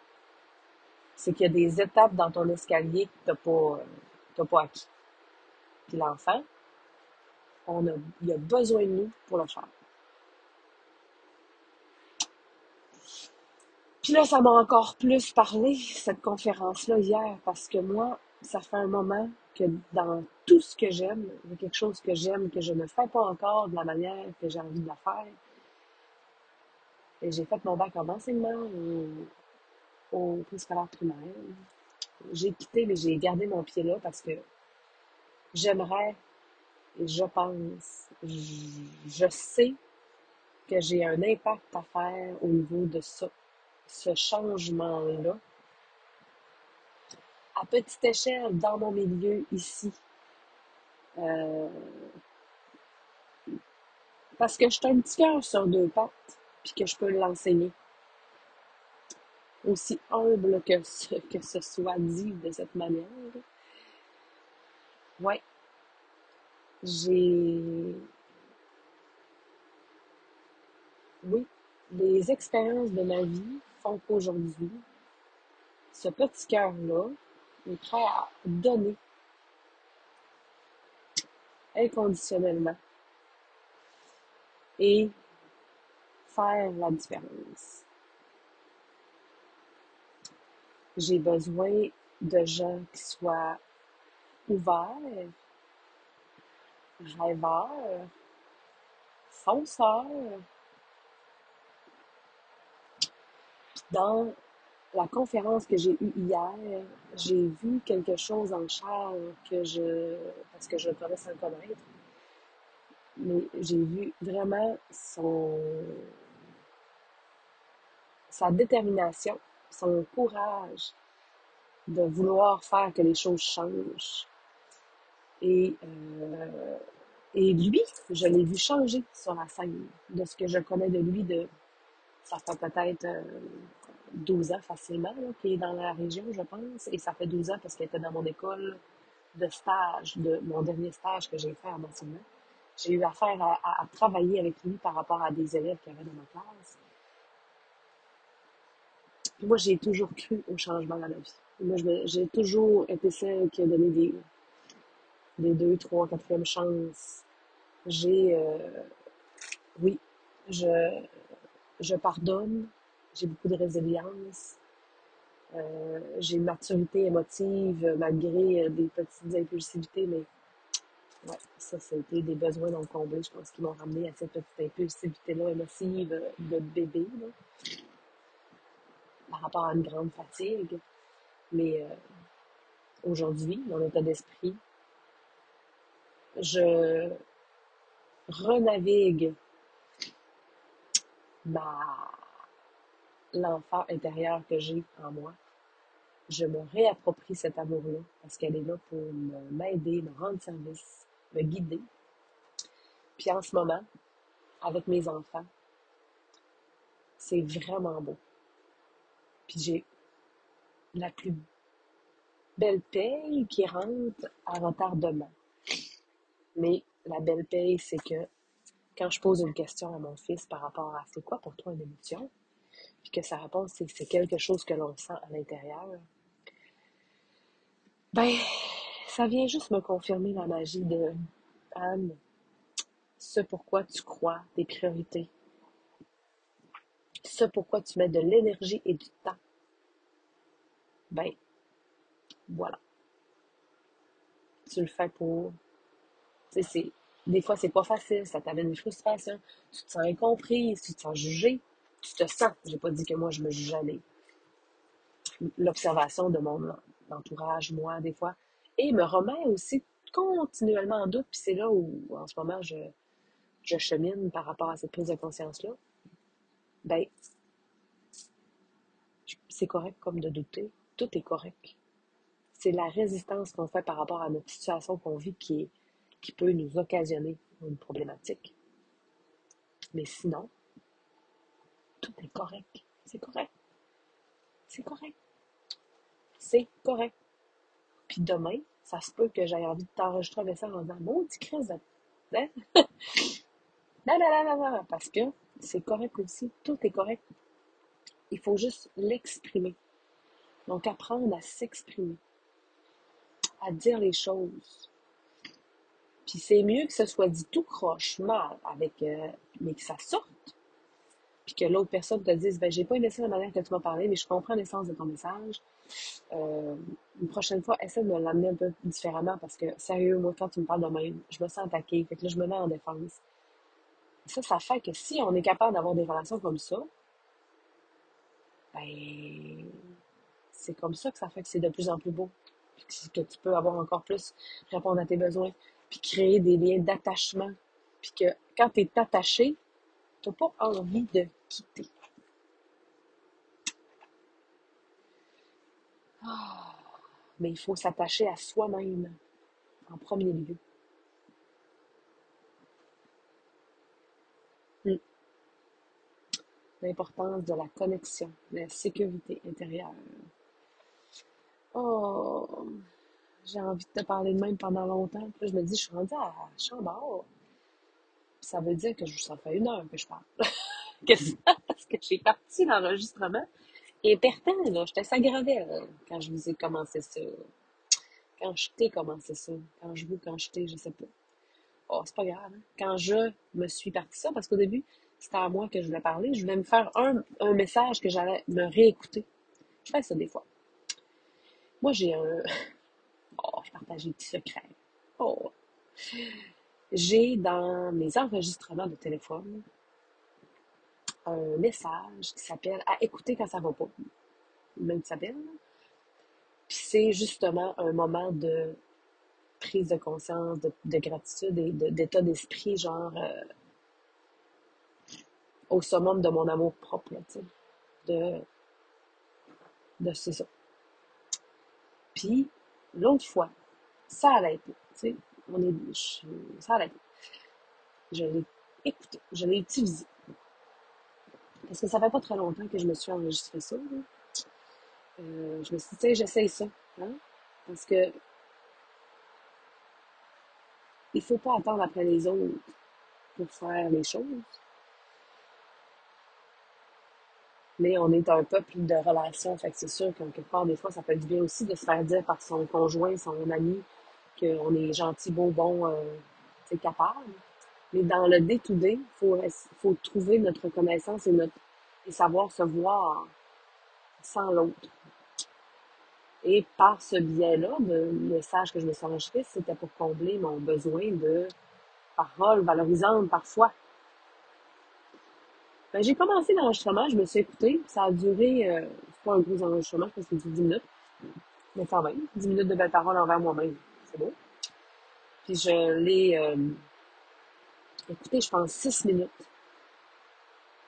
c'est qu'il y a des étapes dans ton escalier que tu pas, euh, pas acquis. Puis l'enfant, on a, il a besoin de nous pour le faire. Puis là, ça m'a encore plus parlé, cette conférence-là, hier, parce que moi, ça fait un moment que dans tout ce que j'aime, il y a quelque chose que j'aime, que je ne fais pas encore de la manière que j'ai envie de la faire. Et j'ai fait mon bac en enseignement au, au préscolaire primaire. J'ai quitté, mais j'ai gardé mon pied là parce que j'aimerais, et je pense, je sais que j'ai un impact à faire au niveau de ça ce changement-là à petite échelle dans mon milieu ici. Euh, parce que je suis un petit cœur sur deux pattes, puis que je peux l'enseigner. Aussi humble que ce, que ce soit dit de cette manière. Ouais. J'ai. Oui, les expériences de ma vie font qu'aujourd'hui, ce petit cœur-là est prêt à donner inconditionnellement et faire la différence. J'ai besoin de gens qui soient ouverts, rêveurs, fonceurs, Dans la conférence que j'ai eue hier, j'ai vu quelque chose en Charles que je, parce que je connais sans connaître, mais j'ai vu vraiment son, sa détermination, son courage de vouloir faire que les choses changent. Et, euh, lui, je l'ai vu changer sur la scène, de ce que je connais de lui, de ça fait peut-être 12 ans facilement qu'il est dans la région, je pense. Et ça fait 12 ans parce qu'il était dans mon école de stage, de mon dernier stage que j'ai fait en enseignement. J'ai eu affaire à, travailler avec lui par rapport à des élèves qu'il y avait dans ma classe. moi, j'ai toujours cru au changement dans la vie. Moi, j'ai toujours été celle qui a donné des, des deux, trois, quatrième chances. J'ai, euh, oui, je, je pardonne, j'ai beaucoup de résilience. Euh, j'ai une maturité émotive malgré euh, des petites impulsivités, mais ouais, ça, c'était des besoins non comblés, je pense, qui m'ont ramené à cette petite impulsivité-là émotive de bébé, par rapport à une grande fatigue. Mais euh, aujourd'hui, mon état d'esprit, je renavigue ma l'enfant intérieur que j'ai en moi, je me réapproprie cet amour-là parce qu'elle est là pour m'aider, me rendre service, me guider. Puis en ce moment, avec mes enfants, c'est vraiment beau. Puis j'ai la plus belle paye qui rentre à retardement. Mais la belle paye, c'est que quand je pose une question à mon fils par rapport à c'est quoi pour toi une émotion, puis que sa réponse c'est quelque chose que l'on sent à l'intérieur, ben, ça vient juste me confirmer la magie de Anne, ce pourquoi tu crois, tes priorités. ce pourquoi tu mets de l'énergie et du temps, ben, voilà. Tu le fais pour. Tu sais. Des fois, c'est pas facile, ça t'amène des frustrations, tu te sens incomprise, tu te sens jugé, tu te sens. J'ai pas dit que moi, je me juge jamais. L'observation de mon entourage, moi, des fois, et me remet aussi continuellement en doute, puis c'est là où, en ce moment, je, je chemine par rapport à cette prise de conscience-là. Ben, c'est correct comme de douter. Tout est correct. C'est la résistance qu'on fait par rapport à notre situation qu'on vit qui, qui peut nous occasionner une problématique. Mais sinon, tout est correct. C'est correct. C'est correct. C'est correct. Puis demain, ça se peut que j'aie envie de t'enregistrer un message en disant Maudit Chris, hein? non, non, non, non, non, parce que c'est correct aussi. Tout est correct. Il faut juste l'exprimer. Donc, apprendre à s'exprimer, à dire les choses. Puis c'est mieux que ce soit dit tout croche, mal, avec, euh, mais que ça sorte. Puis que l'autre personne te dise, ben, j'ai pas aimé ça la manière que tu m'as parlé, mais je comprends l'essence de ton message. Euh, une prochaine fois, essaie de me l'amener un peu différemment parce que, sérieux, moi, quand tu me parles de même, je me sens attaquée. Fait que là, je me mets en défense. Ça, ça fait que si on est capable d'avoir des relations comme ça, ben, c'est comme ça que ça fait que c'est de plus en plus beau. Que tu peux avoir encore plus, répondre à tes besoins, puis créer des liens d'attachement. Puis que quand tu es attaché, tu n'as pas envie de quitter. Ah, mais il faut s'attacher à soi-même en premier lieu. Hmm. L'importance de la connexion, de la sécurité intérieure. Oh, j'ai envie de te parler de même pendant longtemps. Puis je me dis, je suis rendue à Chambord. Ça veut dire que ça fait une heure que je parle. Parce que j'ai parti l'enregistrement. Et pourtant, là, j'étais s'aggravait quand je vous ai commencé ça. Quand je t'ai commencé ça. Quand je vous, quand je t'ai, je sais pas. Oh, c'est pas grave. Hein. Quand je me suis parti ça, parce qu'au début, c'était à moi que je voulais parler, je voulais me faire un, un message que j'allais me réécouter. Je fais ça des fois. Moi, j'ai un. Oh, je partage des petits secrets. Oh. J'ai dans mes enregistrements de téléphone un message qui s'appelle À écouter quand ça va pas. Même s'appelle. Puis c'est justement un moment de prise de conscience, de, gratitude et d'état d'esprit, genre euh, au summum de mon amour propre, tu sais. De, de c'est ça. Puis, l'autre fois, ça allait pas. Tu sais, on est, ça allait pas. Je l'ai écouté, je l'ai utilisé. Parce que ça fait pas très longtemps que je me suis enregistré ça. Euh, je me suis dit, tu sais, j'essaye ça. Hein? Parce que il faut pas attendre après les autres pour faire les choses. Mais on est un peuple de relations, fait que c'est sûr qu'en quelque part, des fois, ça peut être bien aussi de se faire dire par son conjoint, son ami, qu'on est gentil, beau, bon, euh, capable. Mais dans le day-to-day, il faut, faut trouver notre reconnaissance et, notre, et savoir se voir sans l'autre. Et par ce biais-là, le message que je me suis enregistré, c'était pour combler mon besoin de paroles valorisantes parfois. Ben, j'ai commencé l'enregistrement, je me suis écoutée. Ça a duré, euh, c'est pas un gros enregistrement, je pense que c'est 10 minutes. Mais quand même, 10 minutes de belles paroles envers moi-même. Puis je l'ai euh, écouté, je pense, 6 minutes.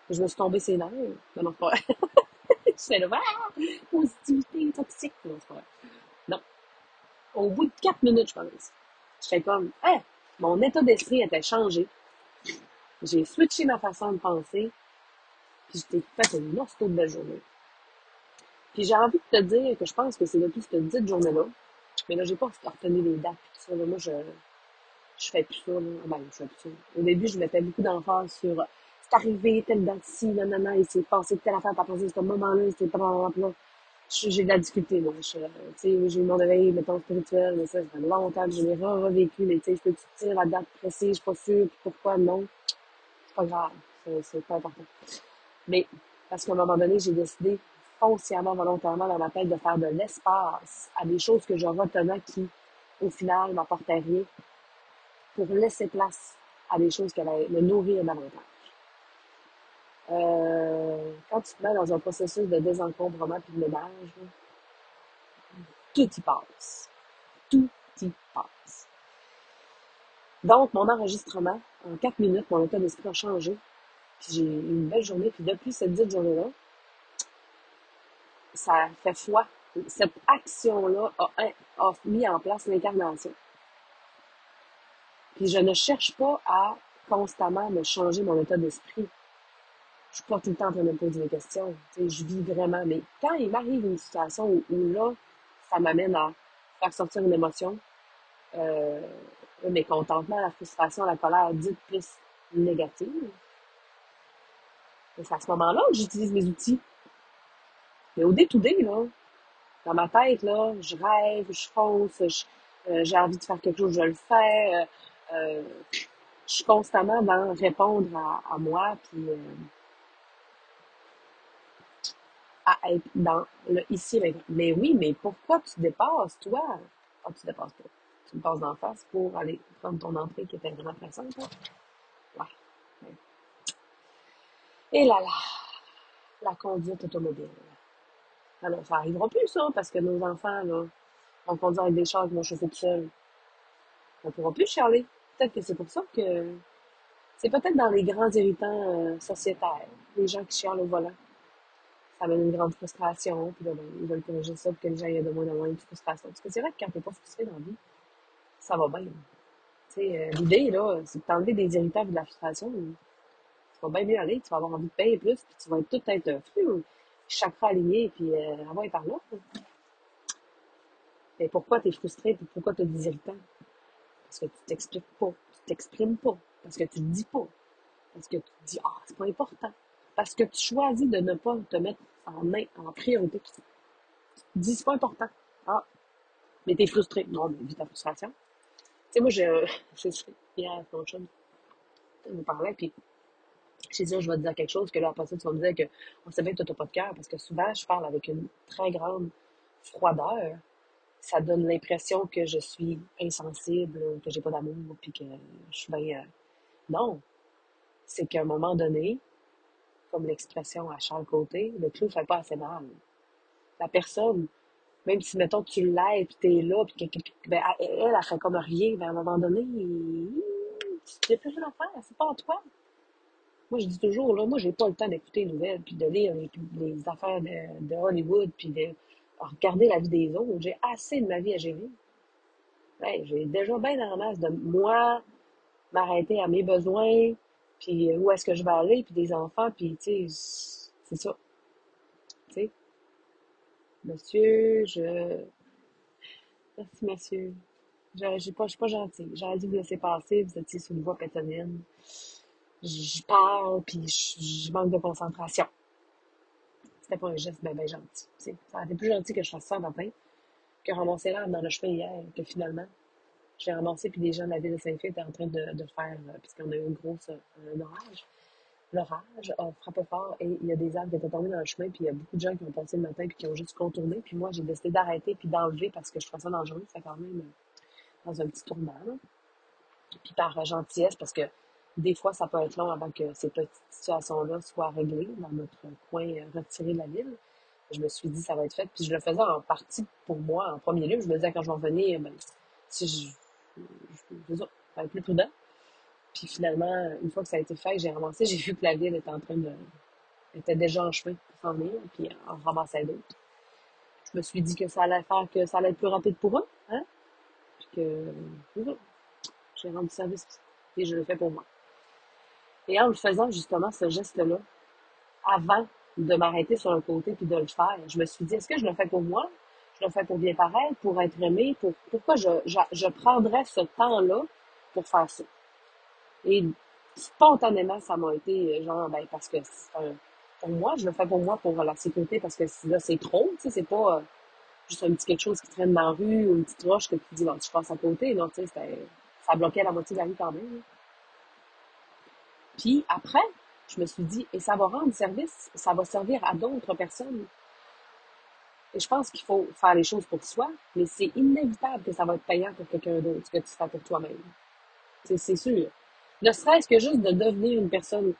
Je me suis tombée ses nerfs. Non, non, pas Je fais là, ah, positivité toxique. Non, pas. Non. Au bout de 4 minutes, je pense, j'étais comme, hein, mon état d'esprit était changé. J'ai switché ma façon de penser. Puis je t'ai fait une autre de belle journée. Puis j'ai envie de te dire que je pense que c'est depuis cette dite journée-là. Mais là, j'ai pas retenu les dates. Ça, moi, je, je fais plus ça. Là. Ben, je fais plus ça. Au début, je mettais beaucoup d'emphase sur c'est arrivé, telle date ci, non, il s'est passé telle affaire, par exemple, ce moment-là, c'était pas là. J'ai de la difficulté, moi. Tu sais, j'ai eu mon réveil, mettons, spirituel, mais ça, ça fait longtemps que je l'ai revécu, mais tu sais, je peux dire la date précise, je suis pas sûre, pourquoi non. C'est pas grave. C'est pas important. Mais Parce qu'à un moment donné, j'ai décidé foncièrement, volontairement dans ma tête de faire de l'espace à des choses que je retenais qui, au final, m'apportaient rien pour laisser place à des choses qui allaient me nourrir davantage. Euh, quand tu te mets dans un processus de désencombrement et de ménage, tout y passe. Tout y passe. Donc, mon enregistrement, en quatre minutes, mon état d'esprit a changé. Puis j'ai eu une belle journée. Puis depuis cette dite journée-là, ça fait foi. Cette action-là a, a mis en place l'incarnation. Puis je ne cherche pas à constamment me changer mon état d'esprit. Je suis pas tout le temps en train de me poser des questions. Je vis vraiment. Mais quand il m'arrive une situation où, là, ça m'amène à faire sortir une émotion, euh, le mécontentement, la frustration, la colère, dite plus négative. C'est à ce moment-là que j'utilise mes outils. Mais au day to là, dans ma tête, là, je rêve, je fonce, euh, j'ai envie de faire quelque chose, je le fais. Euh, euh, je suis constamment dans répondre à, moi, puis à être dans le ici Mais oui, mais pourquoi tu dépasses, toi? Ah, tu dépasses pas. Tu me passes d'en face pour aller prendre ton entrée qui était vraiment pressante, toi. Ouais. Et là là, la conduite automobile. Alors, ça arrivera plus, ça, parce que nos enfants, là, vont conduire avec des chars qui vont chauffer tout seuls. On pourra plus chialer. Peut-être que c'est pour ça que c'est peut-être dans les grands irritants euh, sociétaires, les gens qui chialent au volant. Ça amène une grande frustration, puis là, ben, ils veulent corriger ça pour que les gens aient de moins en moins de frustration. Parce que c'est vrai que quand t'es pas frustré dans la vie, ça va bien. Tu euh, l'idée, là, c'est de t'enlever des irritants et de la frustration. Ça va bien mieux aller, tu vas avoir envie de payer plus, puis tu vas être tout être fru, chakra aligné, puis euh, avoir par là. Mais pourquoi tu es frustré, puis pourquoi tu as des irritants? Parce que tu t'expliques pas, tu t'exprimes pas, parce que tu te dis pas, parce que tu te dis, ah, c'est pas important, parce que tu choisis de ne pas te mettre en main, en priorité. Tu te dis, c'est pas important. Ah, mais t'es frustré. Non, mais vis ta frustration. Tu sais, moi, je, c'est hier, mon chum, on parlait, puis j'ai dit, je vais te dire quelque chose, que là, après ça, tu me dire que on sait bien que tu n'as pas de cœur, parce que souvent, je parle avec une très grande froideur, ça donne l'impression que je suis insensible, que j'ai pas d'amour, puis que je suis bien... Euh, non. C'est qu'à un moment donné, comme l'expression à Charles Côté, le clou fait pas assez mal. La personne, même si, mettons, tu l'aides, puis t'es là, puis ben, elle, elle, fait comme rien, mais à un moment donné, tu n'as plus rien à faire, c'est pas à toi. Moi, je dis toujours, là, moi, j'ai pas le temps d'écouter les nouvelles, puis de lire les, affaires de, de Hollywood, puis de, regarder la vie des autres. J'ai assez de ma vie à gérer. j'ai déjà bien la masse de moi, m'arrêter à mes besoins, puis où est-ce que je vais aller, puis des enfants, puis tu sais, c'est ça. Tu sais? Monsieur, je... Merci, monsieur. Je, pas, je suis pas gentille. J'aurais dû vous laisser passer, vous étiez sur une voie pétonienne. Je parle, puis je manque de concentration c'était pas un geste bien, ben gentil. Ça aurait été plus gentil que je fasse ça matin que ramasser l'herbe dans le chemin hier, que finalement, je l'ai ramassé, puis des gens de la ville de Saint-Phil étaient en train de, de faire, euh, puisqu'on a eu grosse un orage. L'orage a frappé fort et il y a des arbres qui étaient tombés dans le chemin, puis il y a beaucoup de gens qui ont passé le matin puis qui ont juste contourné. Puis moi, j'ai décidé d'arrêter puis d'enlever parce que je trouvais ça dangereux. C'est quand même euh, dans un petit tournant. Puis par gentillesse, parce que des fois, ça peut être long avant que ces petites situations-là soient réglées dans notre coin euh, retiré de la ville. Je me suis dit, ça va être fait. Puis je le faisais en partie pour moi, en premier lieu. Je me disais, quand je vais revenir, ben, si je, je, je, va être plus prudent. Puis finalement, une fois que ça a été fait, j'ai ramassé, j'ai vu que la ville était en train de, était déjà en chemin pour s'en venir, puis en ramassait d'autres. Je me suis dit que ça allait faire que ça allait être plus rapide pour eux, hein? Puis que, j'ai rendu service et je le fais pour moi. Et en le faisant justement ce geste-là, avant de m'arrêter sur un côté puis de le faire, je me suis dit, est-ce que je le fais pour moi? Je le fais pour bien paraître, pour être aimé, pour pourquoi je, je, prendrais ce temps-là pour faire ça? Et spontanément, ça m'a été genre, ben, parce que pour moi, je le fais pour moi, pour la sécurité, parce que là, c'est trop, tu sais, c'est pas euh, juste un petit quelque chose qui traîne dans la rue ou une petite roche que tu dis, bon, je passe à côté, non, tu sais, ça bloquait la moitié de la rue quand même. Puis après, je me suis dit, et ça va rendre service, ça va servir à d'autres personnes. Et je pense qu'il faut faire les choses pour soi, mais c'est inévitable que ça va être payant pour quelqu'un d'autre, ce que tu fais pour toi-même. C'est sûr. Ne serait-ce que juste de devenir une personne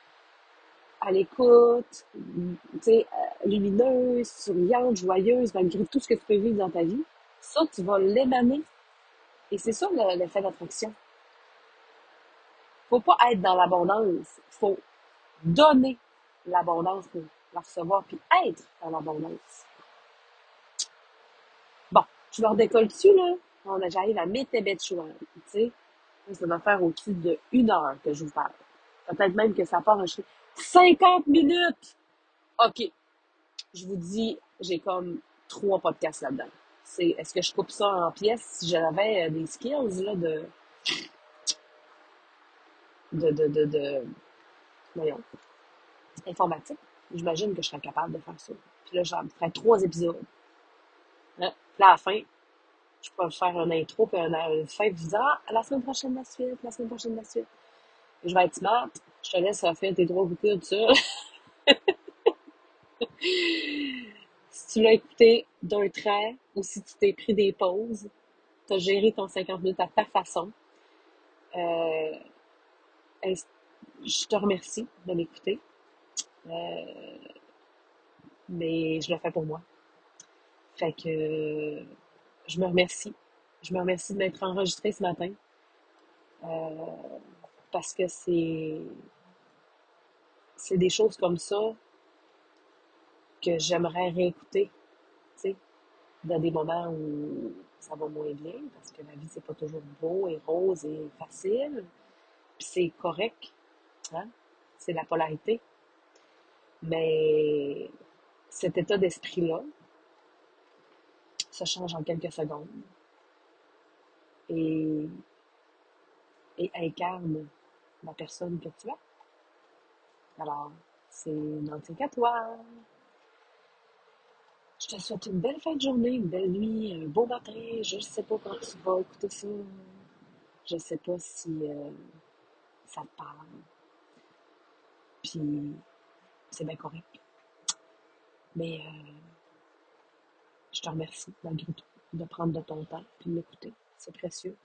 à l'écoute, euh, lumineuse, souriante, joyeuse, malgré tout ce que tu peux vivre dans ta vie, ça, tu vas l'émaner. Et c'est ça l'effet d'attraction. Faut pas être dans l'abondance. Faut donner l'abondance pour la recevoir, puis être dans l'abondance. Bon, je leur décolle dessus, là. J'arrive à Métébetchouan, tu sais. Ça va faire au-dessus de une heure que je vous parle. Peut-être même que ça part un 50 minutes! OK. Je vous dis, j'ai comme trois podcasts là-dedans. C'est, est-ce que je coupe ça en pièces si j'avais euh, des skills, là, de, de, de, de, de, voyons, informatique? J'imagine que je serais capable de faire ça. Puis là, j'en ferais trois épisodes. Puis là, à la fin, je pourrais faire un intro, puis un, fin, puis dire, ah, la semaine prochaine, la suite, la semaine prochaine, la suite. je vais être smart, je te laisse faire tes trois de ça. si tu l'as écouté d'un trait ou si tu t'es pris des pauses, tu as géré ton 50 minutes à ta façon. Euh, je te remercie de m'écouter. Euh, mais je le fais pour moi. Fait que je me remercie. Je me remercie de m'être enregistré ce matin. Euh, parce que c'est c'est des choses comme ça que j'aimerais réécouter, tu sais, dans des moments où ça va moins bien, parce que la vie, c'est pas toujours beau et rose et facile. C'est correct, hein? C'est la polarité. Mais cet état d'esprit-là, ça change en quelques secondes. Et, et incarne la personne que tu es. Alors, c'est Nantique à toi. Je te souhaite une belle fin de journée, une belle nuit, un beau matin. Je ne sais pas quand tu vas écouter ça. Je ne sais pas si euh, ça te parle. Puis, c'est bien correct. Mais euh, je te remercie, malgré tout, de prendre de ton temps et de m'écouter. C'est précieux.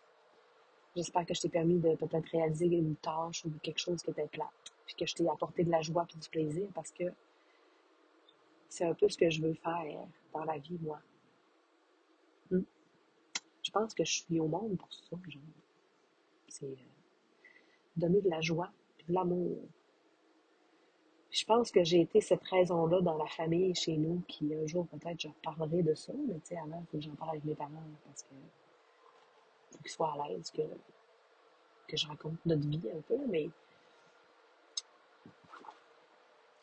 J'espère que je t'ai permis de peut-être réaliser une tâche ou quelque chose qui était plate, puis que je t'ai apporté de la joie et du plaisir parce que c'est un peu ce que je veux faire dans la vie, moi. Hmm. Je pense que je suis au monde pour ça, genre. C'est euh, donner de la joie, de l'amour. Je pense que j'ai été cette raison-là dans la famille chez nous, qui un jour peut-être je reparlerai de ça, mais tu sais, avant, il faut que j'en parle avec mes parents parce que faut qu'ils soient à l'aise que, je raconte notre vie un peu, mais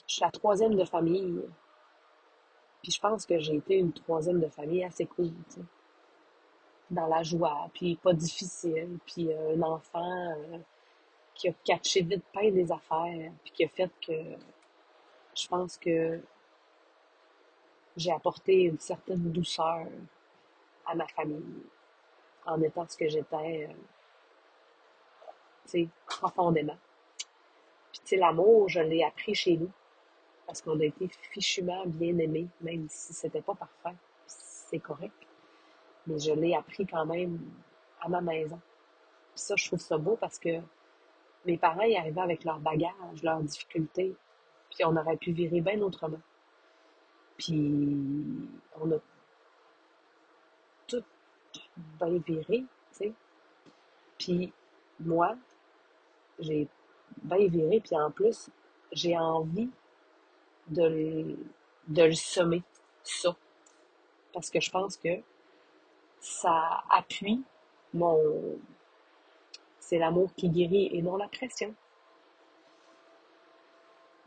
je suis la troisième de famille. Puis je pense que j'ai été une troisième de famille assez cool, tu sais. Dans la joie, puis pas difficile, puis euh, un enfant euh, qui a catché vite plein des affaires, puis qui a fait que je pense que j'ai apporté une certaine douceur à ma famille en étant ce que j'étais, euh, tu sais, profondément. Puis, tu sais, l'amour, je l'ai appris chez nous parce qu'on a été fichument bien aimés, même si c'était pas parfait. C'est correct. Mais je l'ai appris quand même à ma maison. Ça, je trouve ça beau parce que mes parents arrivaient avec leur bagage, leurs difficultés. Puis on aurait pu virer bien autrement. Puis on a tout bien viré, tu sais. Puis moi, j'ai bien viré, puis en plus, j'ai envie de le, de le semer, ça. Parce que je pense que ça appuie mon... C'est l'amour qui guérit et non la pression.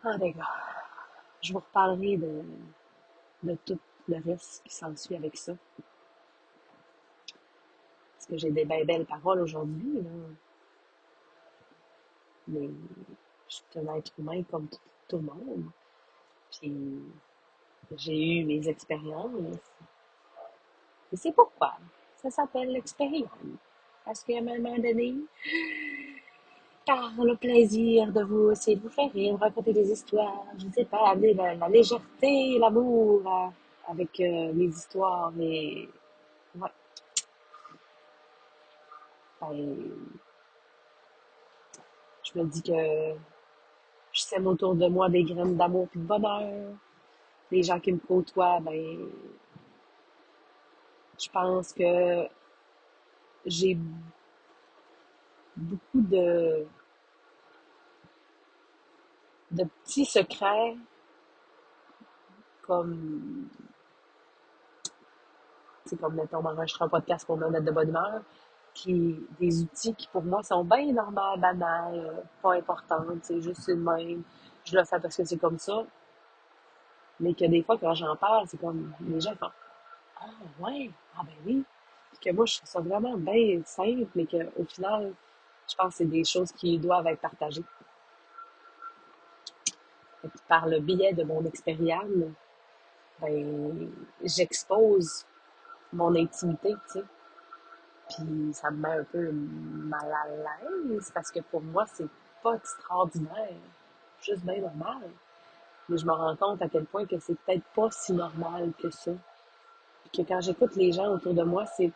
Ah, d'accord. Je vous reparlerai de, tout le reste qui s'ensuit avec ça. Parce que j'ai des belles paroles aujourd'hui, là. Mais je suis un être humain comme tout, le monde. Puis j'ai eu mes expériences. Et c'est pourquoi ça s'appelle l'expérience. Parce qu'à un moment donné, par le plaisir de vous essayer de vous faire rire, raconter des histoires, je ne sais pas, amener la, légèreté, l'amour euh, avec euh, mes histoires et ouais. Ben, je me dis que je sème autour de moi des graines d'amour et de bonheur. Les gens qui me côtoient, ben, je pense que j'ai beaucoup de, de petits secrets comme c'est comme mettons m'enregistrer un podcast pour me mettre de bonne humeur qui des outils qui pour moi sont bien normaux, banals, pas importants, c'est juste une même. Je le fais parce que c'est comme ça. Mais que des fois, quand j'en parle, c'est comme les gens font Ah ouais, ah ben oui. Que moi, je trouve ça vraiment bien simple, mais qu'au final, je pense que c'est des choses qui doivent être partagées. Et par le biais de mon expérience, ben, j'expose mon intimité, tu sais. Puis ça me met un peu mal à l'aise parce que pour moi, c'est pas extraordinaire, juste bien normal. Mais je me rends compte à quel point que c'est peut-être pas si normal que ça. Que quand j'écoute les gens autour de moi, c'est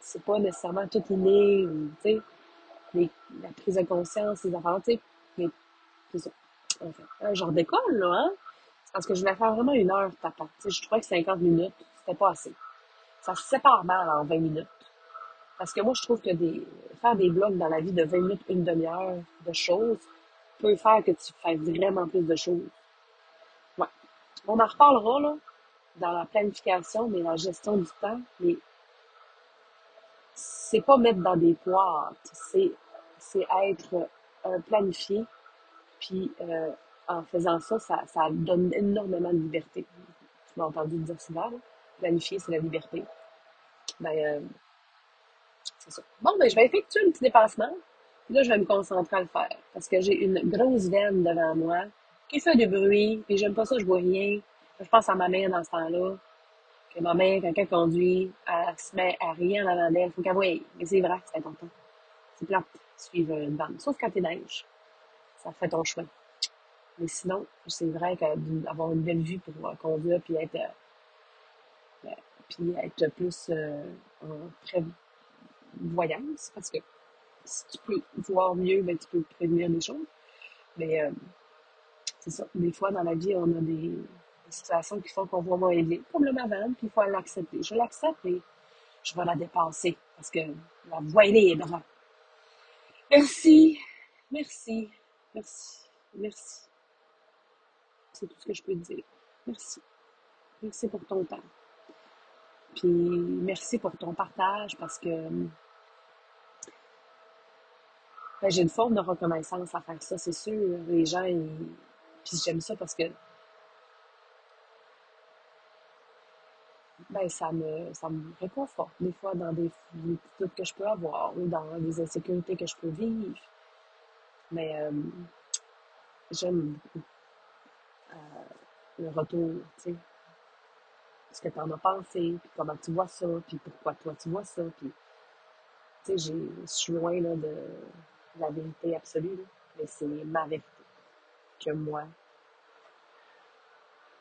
c'est pas nécessairement tout inné ou, tu sais, la prise de conscience, les affaires, tu sais. Mais c'est ça. Un genre d'école, là, hein? Parce que je voulais faire vraiment une heure tapant. Tu sais, je trouvais que 50 minutes, c'était pas assez. Ça se sépare mal en 20 minutes. Parce que moi, je trouve que des, faire des blogs dans la vie de 20 minutes, une demi-heure de choses peut faire que tu fasses vraiment plus de choses. Ouais. On en reparlera, là, dans la planification, mais la gestion du temps. Mais c'est pas mettre dans des boîtes. C'est, c'est être euh, planifié. Puis, euh, en faisant ça, ça, ça donne énormément de liberté. Tu m'as entendu dire souvent, là. Planifier, c'est la liberté. Ben, euh, c'est ça. Bon, ben, je vais effectuer un petit dépassement. Puis là, je vais me concentrer à le faire. Parce que j'ai une grosse veine devant moi qui fait du bruit. Puis j'aime pas ça, je vois rien. Je pense à ma mère dans ce temps-là. Ma mère, quand elle conduit, elle se met à rien en avant d'elle. Faut qu'elle voie. Mais c'est vrai, c'est important. C'est plate, suivre une vanne. Sauf quand t'es neige. Ça fait ton chemin. Mais sinon, c'est vrai qu'avoir une belle vue pour euh, conduire puis être, euh, puis être plus euh, en prévoyance. Parce que si tu peux voir mieux, ben, tu peux prévenir des choses. Mais euh, c'est ça. Des fois, dans la vie, on a des, des situations qui font qu'on moins bien, comme le mavane, puis il faut l'accepter. Je l'accepte et je vais la dépasser parce que la voie est libre. Merci, merci, merci, merci. C'est tout ce que je peux te dire. Merci. Merci pour ton temps. Puis merci pour ton partage parce que ben, j'ai une forme de reconnaissance à faire ça, c'est sûr. Les gens, ils... puis j'aime ça parce que ben, ça me, ça me réconforte. Des fois dans des, doutes que je peux avoir ou dans des insécurités que je peux vivre. Mais euh, j'aime euh, le retour, tu sais, ce que tu en as pensé, puis comment tu vois ça, puis pourquoi toi tu vois ça, puis tu sais, je suis loin là, de la vérité absolue, mais c'est ma vérité que moi,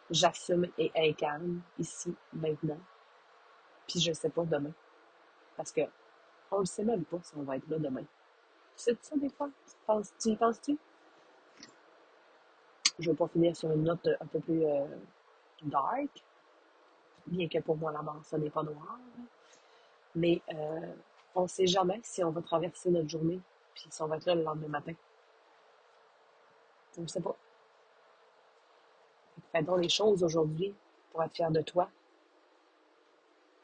j'assume et incarne ici, maintenant, puis je sais pas demain. Parce que on le sait même pas si on va être là demain. Sais ça des fois? Tu, penses, tu y penses-tu? Je veux pas finir sur une note un peu plus euh, dark, bien que pour moi la mort, ça n'est pas noir. Mais euh, on sait jamais si on va traverser notre journée, puis si on va être là le lendemain matin. On ne sait pas. Fais les choses aujourd'hui pour être fier de toi,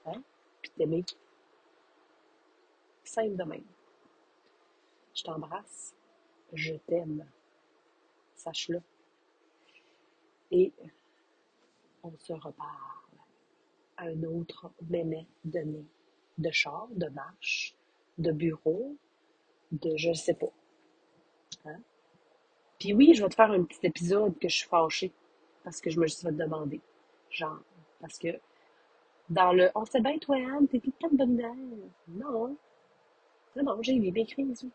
hein? Puis t'aimer. Simple de même. Je t'embrasse. Je t'aime. Sache-le. Et on se reparle à un autre mémé donné de char, de marche, de bureau, de je sais pas. Hein? Puis oui, je vais te faire un petit épisode que je suis fâchée parce que je me suis fait demander. Genre, parce que dans le On sait bien, toi, Anne, t'es tout le temps de bonne humeur. Non. Non, non, j'ai eu mes crises.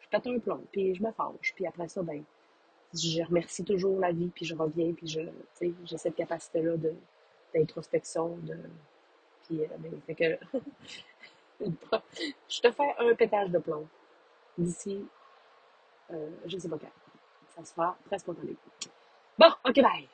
je pète un plomb, puis je me fâche, puis après ça, ben, je remercie toujours la vie, puis je reviens, puis je, j'ai cette capacité-là de, d'introspection, de, puis, euh, ben, fait que, je te fais un pétage de plomb d'ici, euh, je sais pas quand. Ça se fera très spontané. Bon, ok, bye!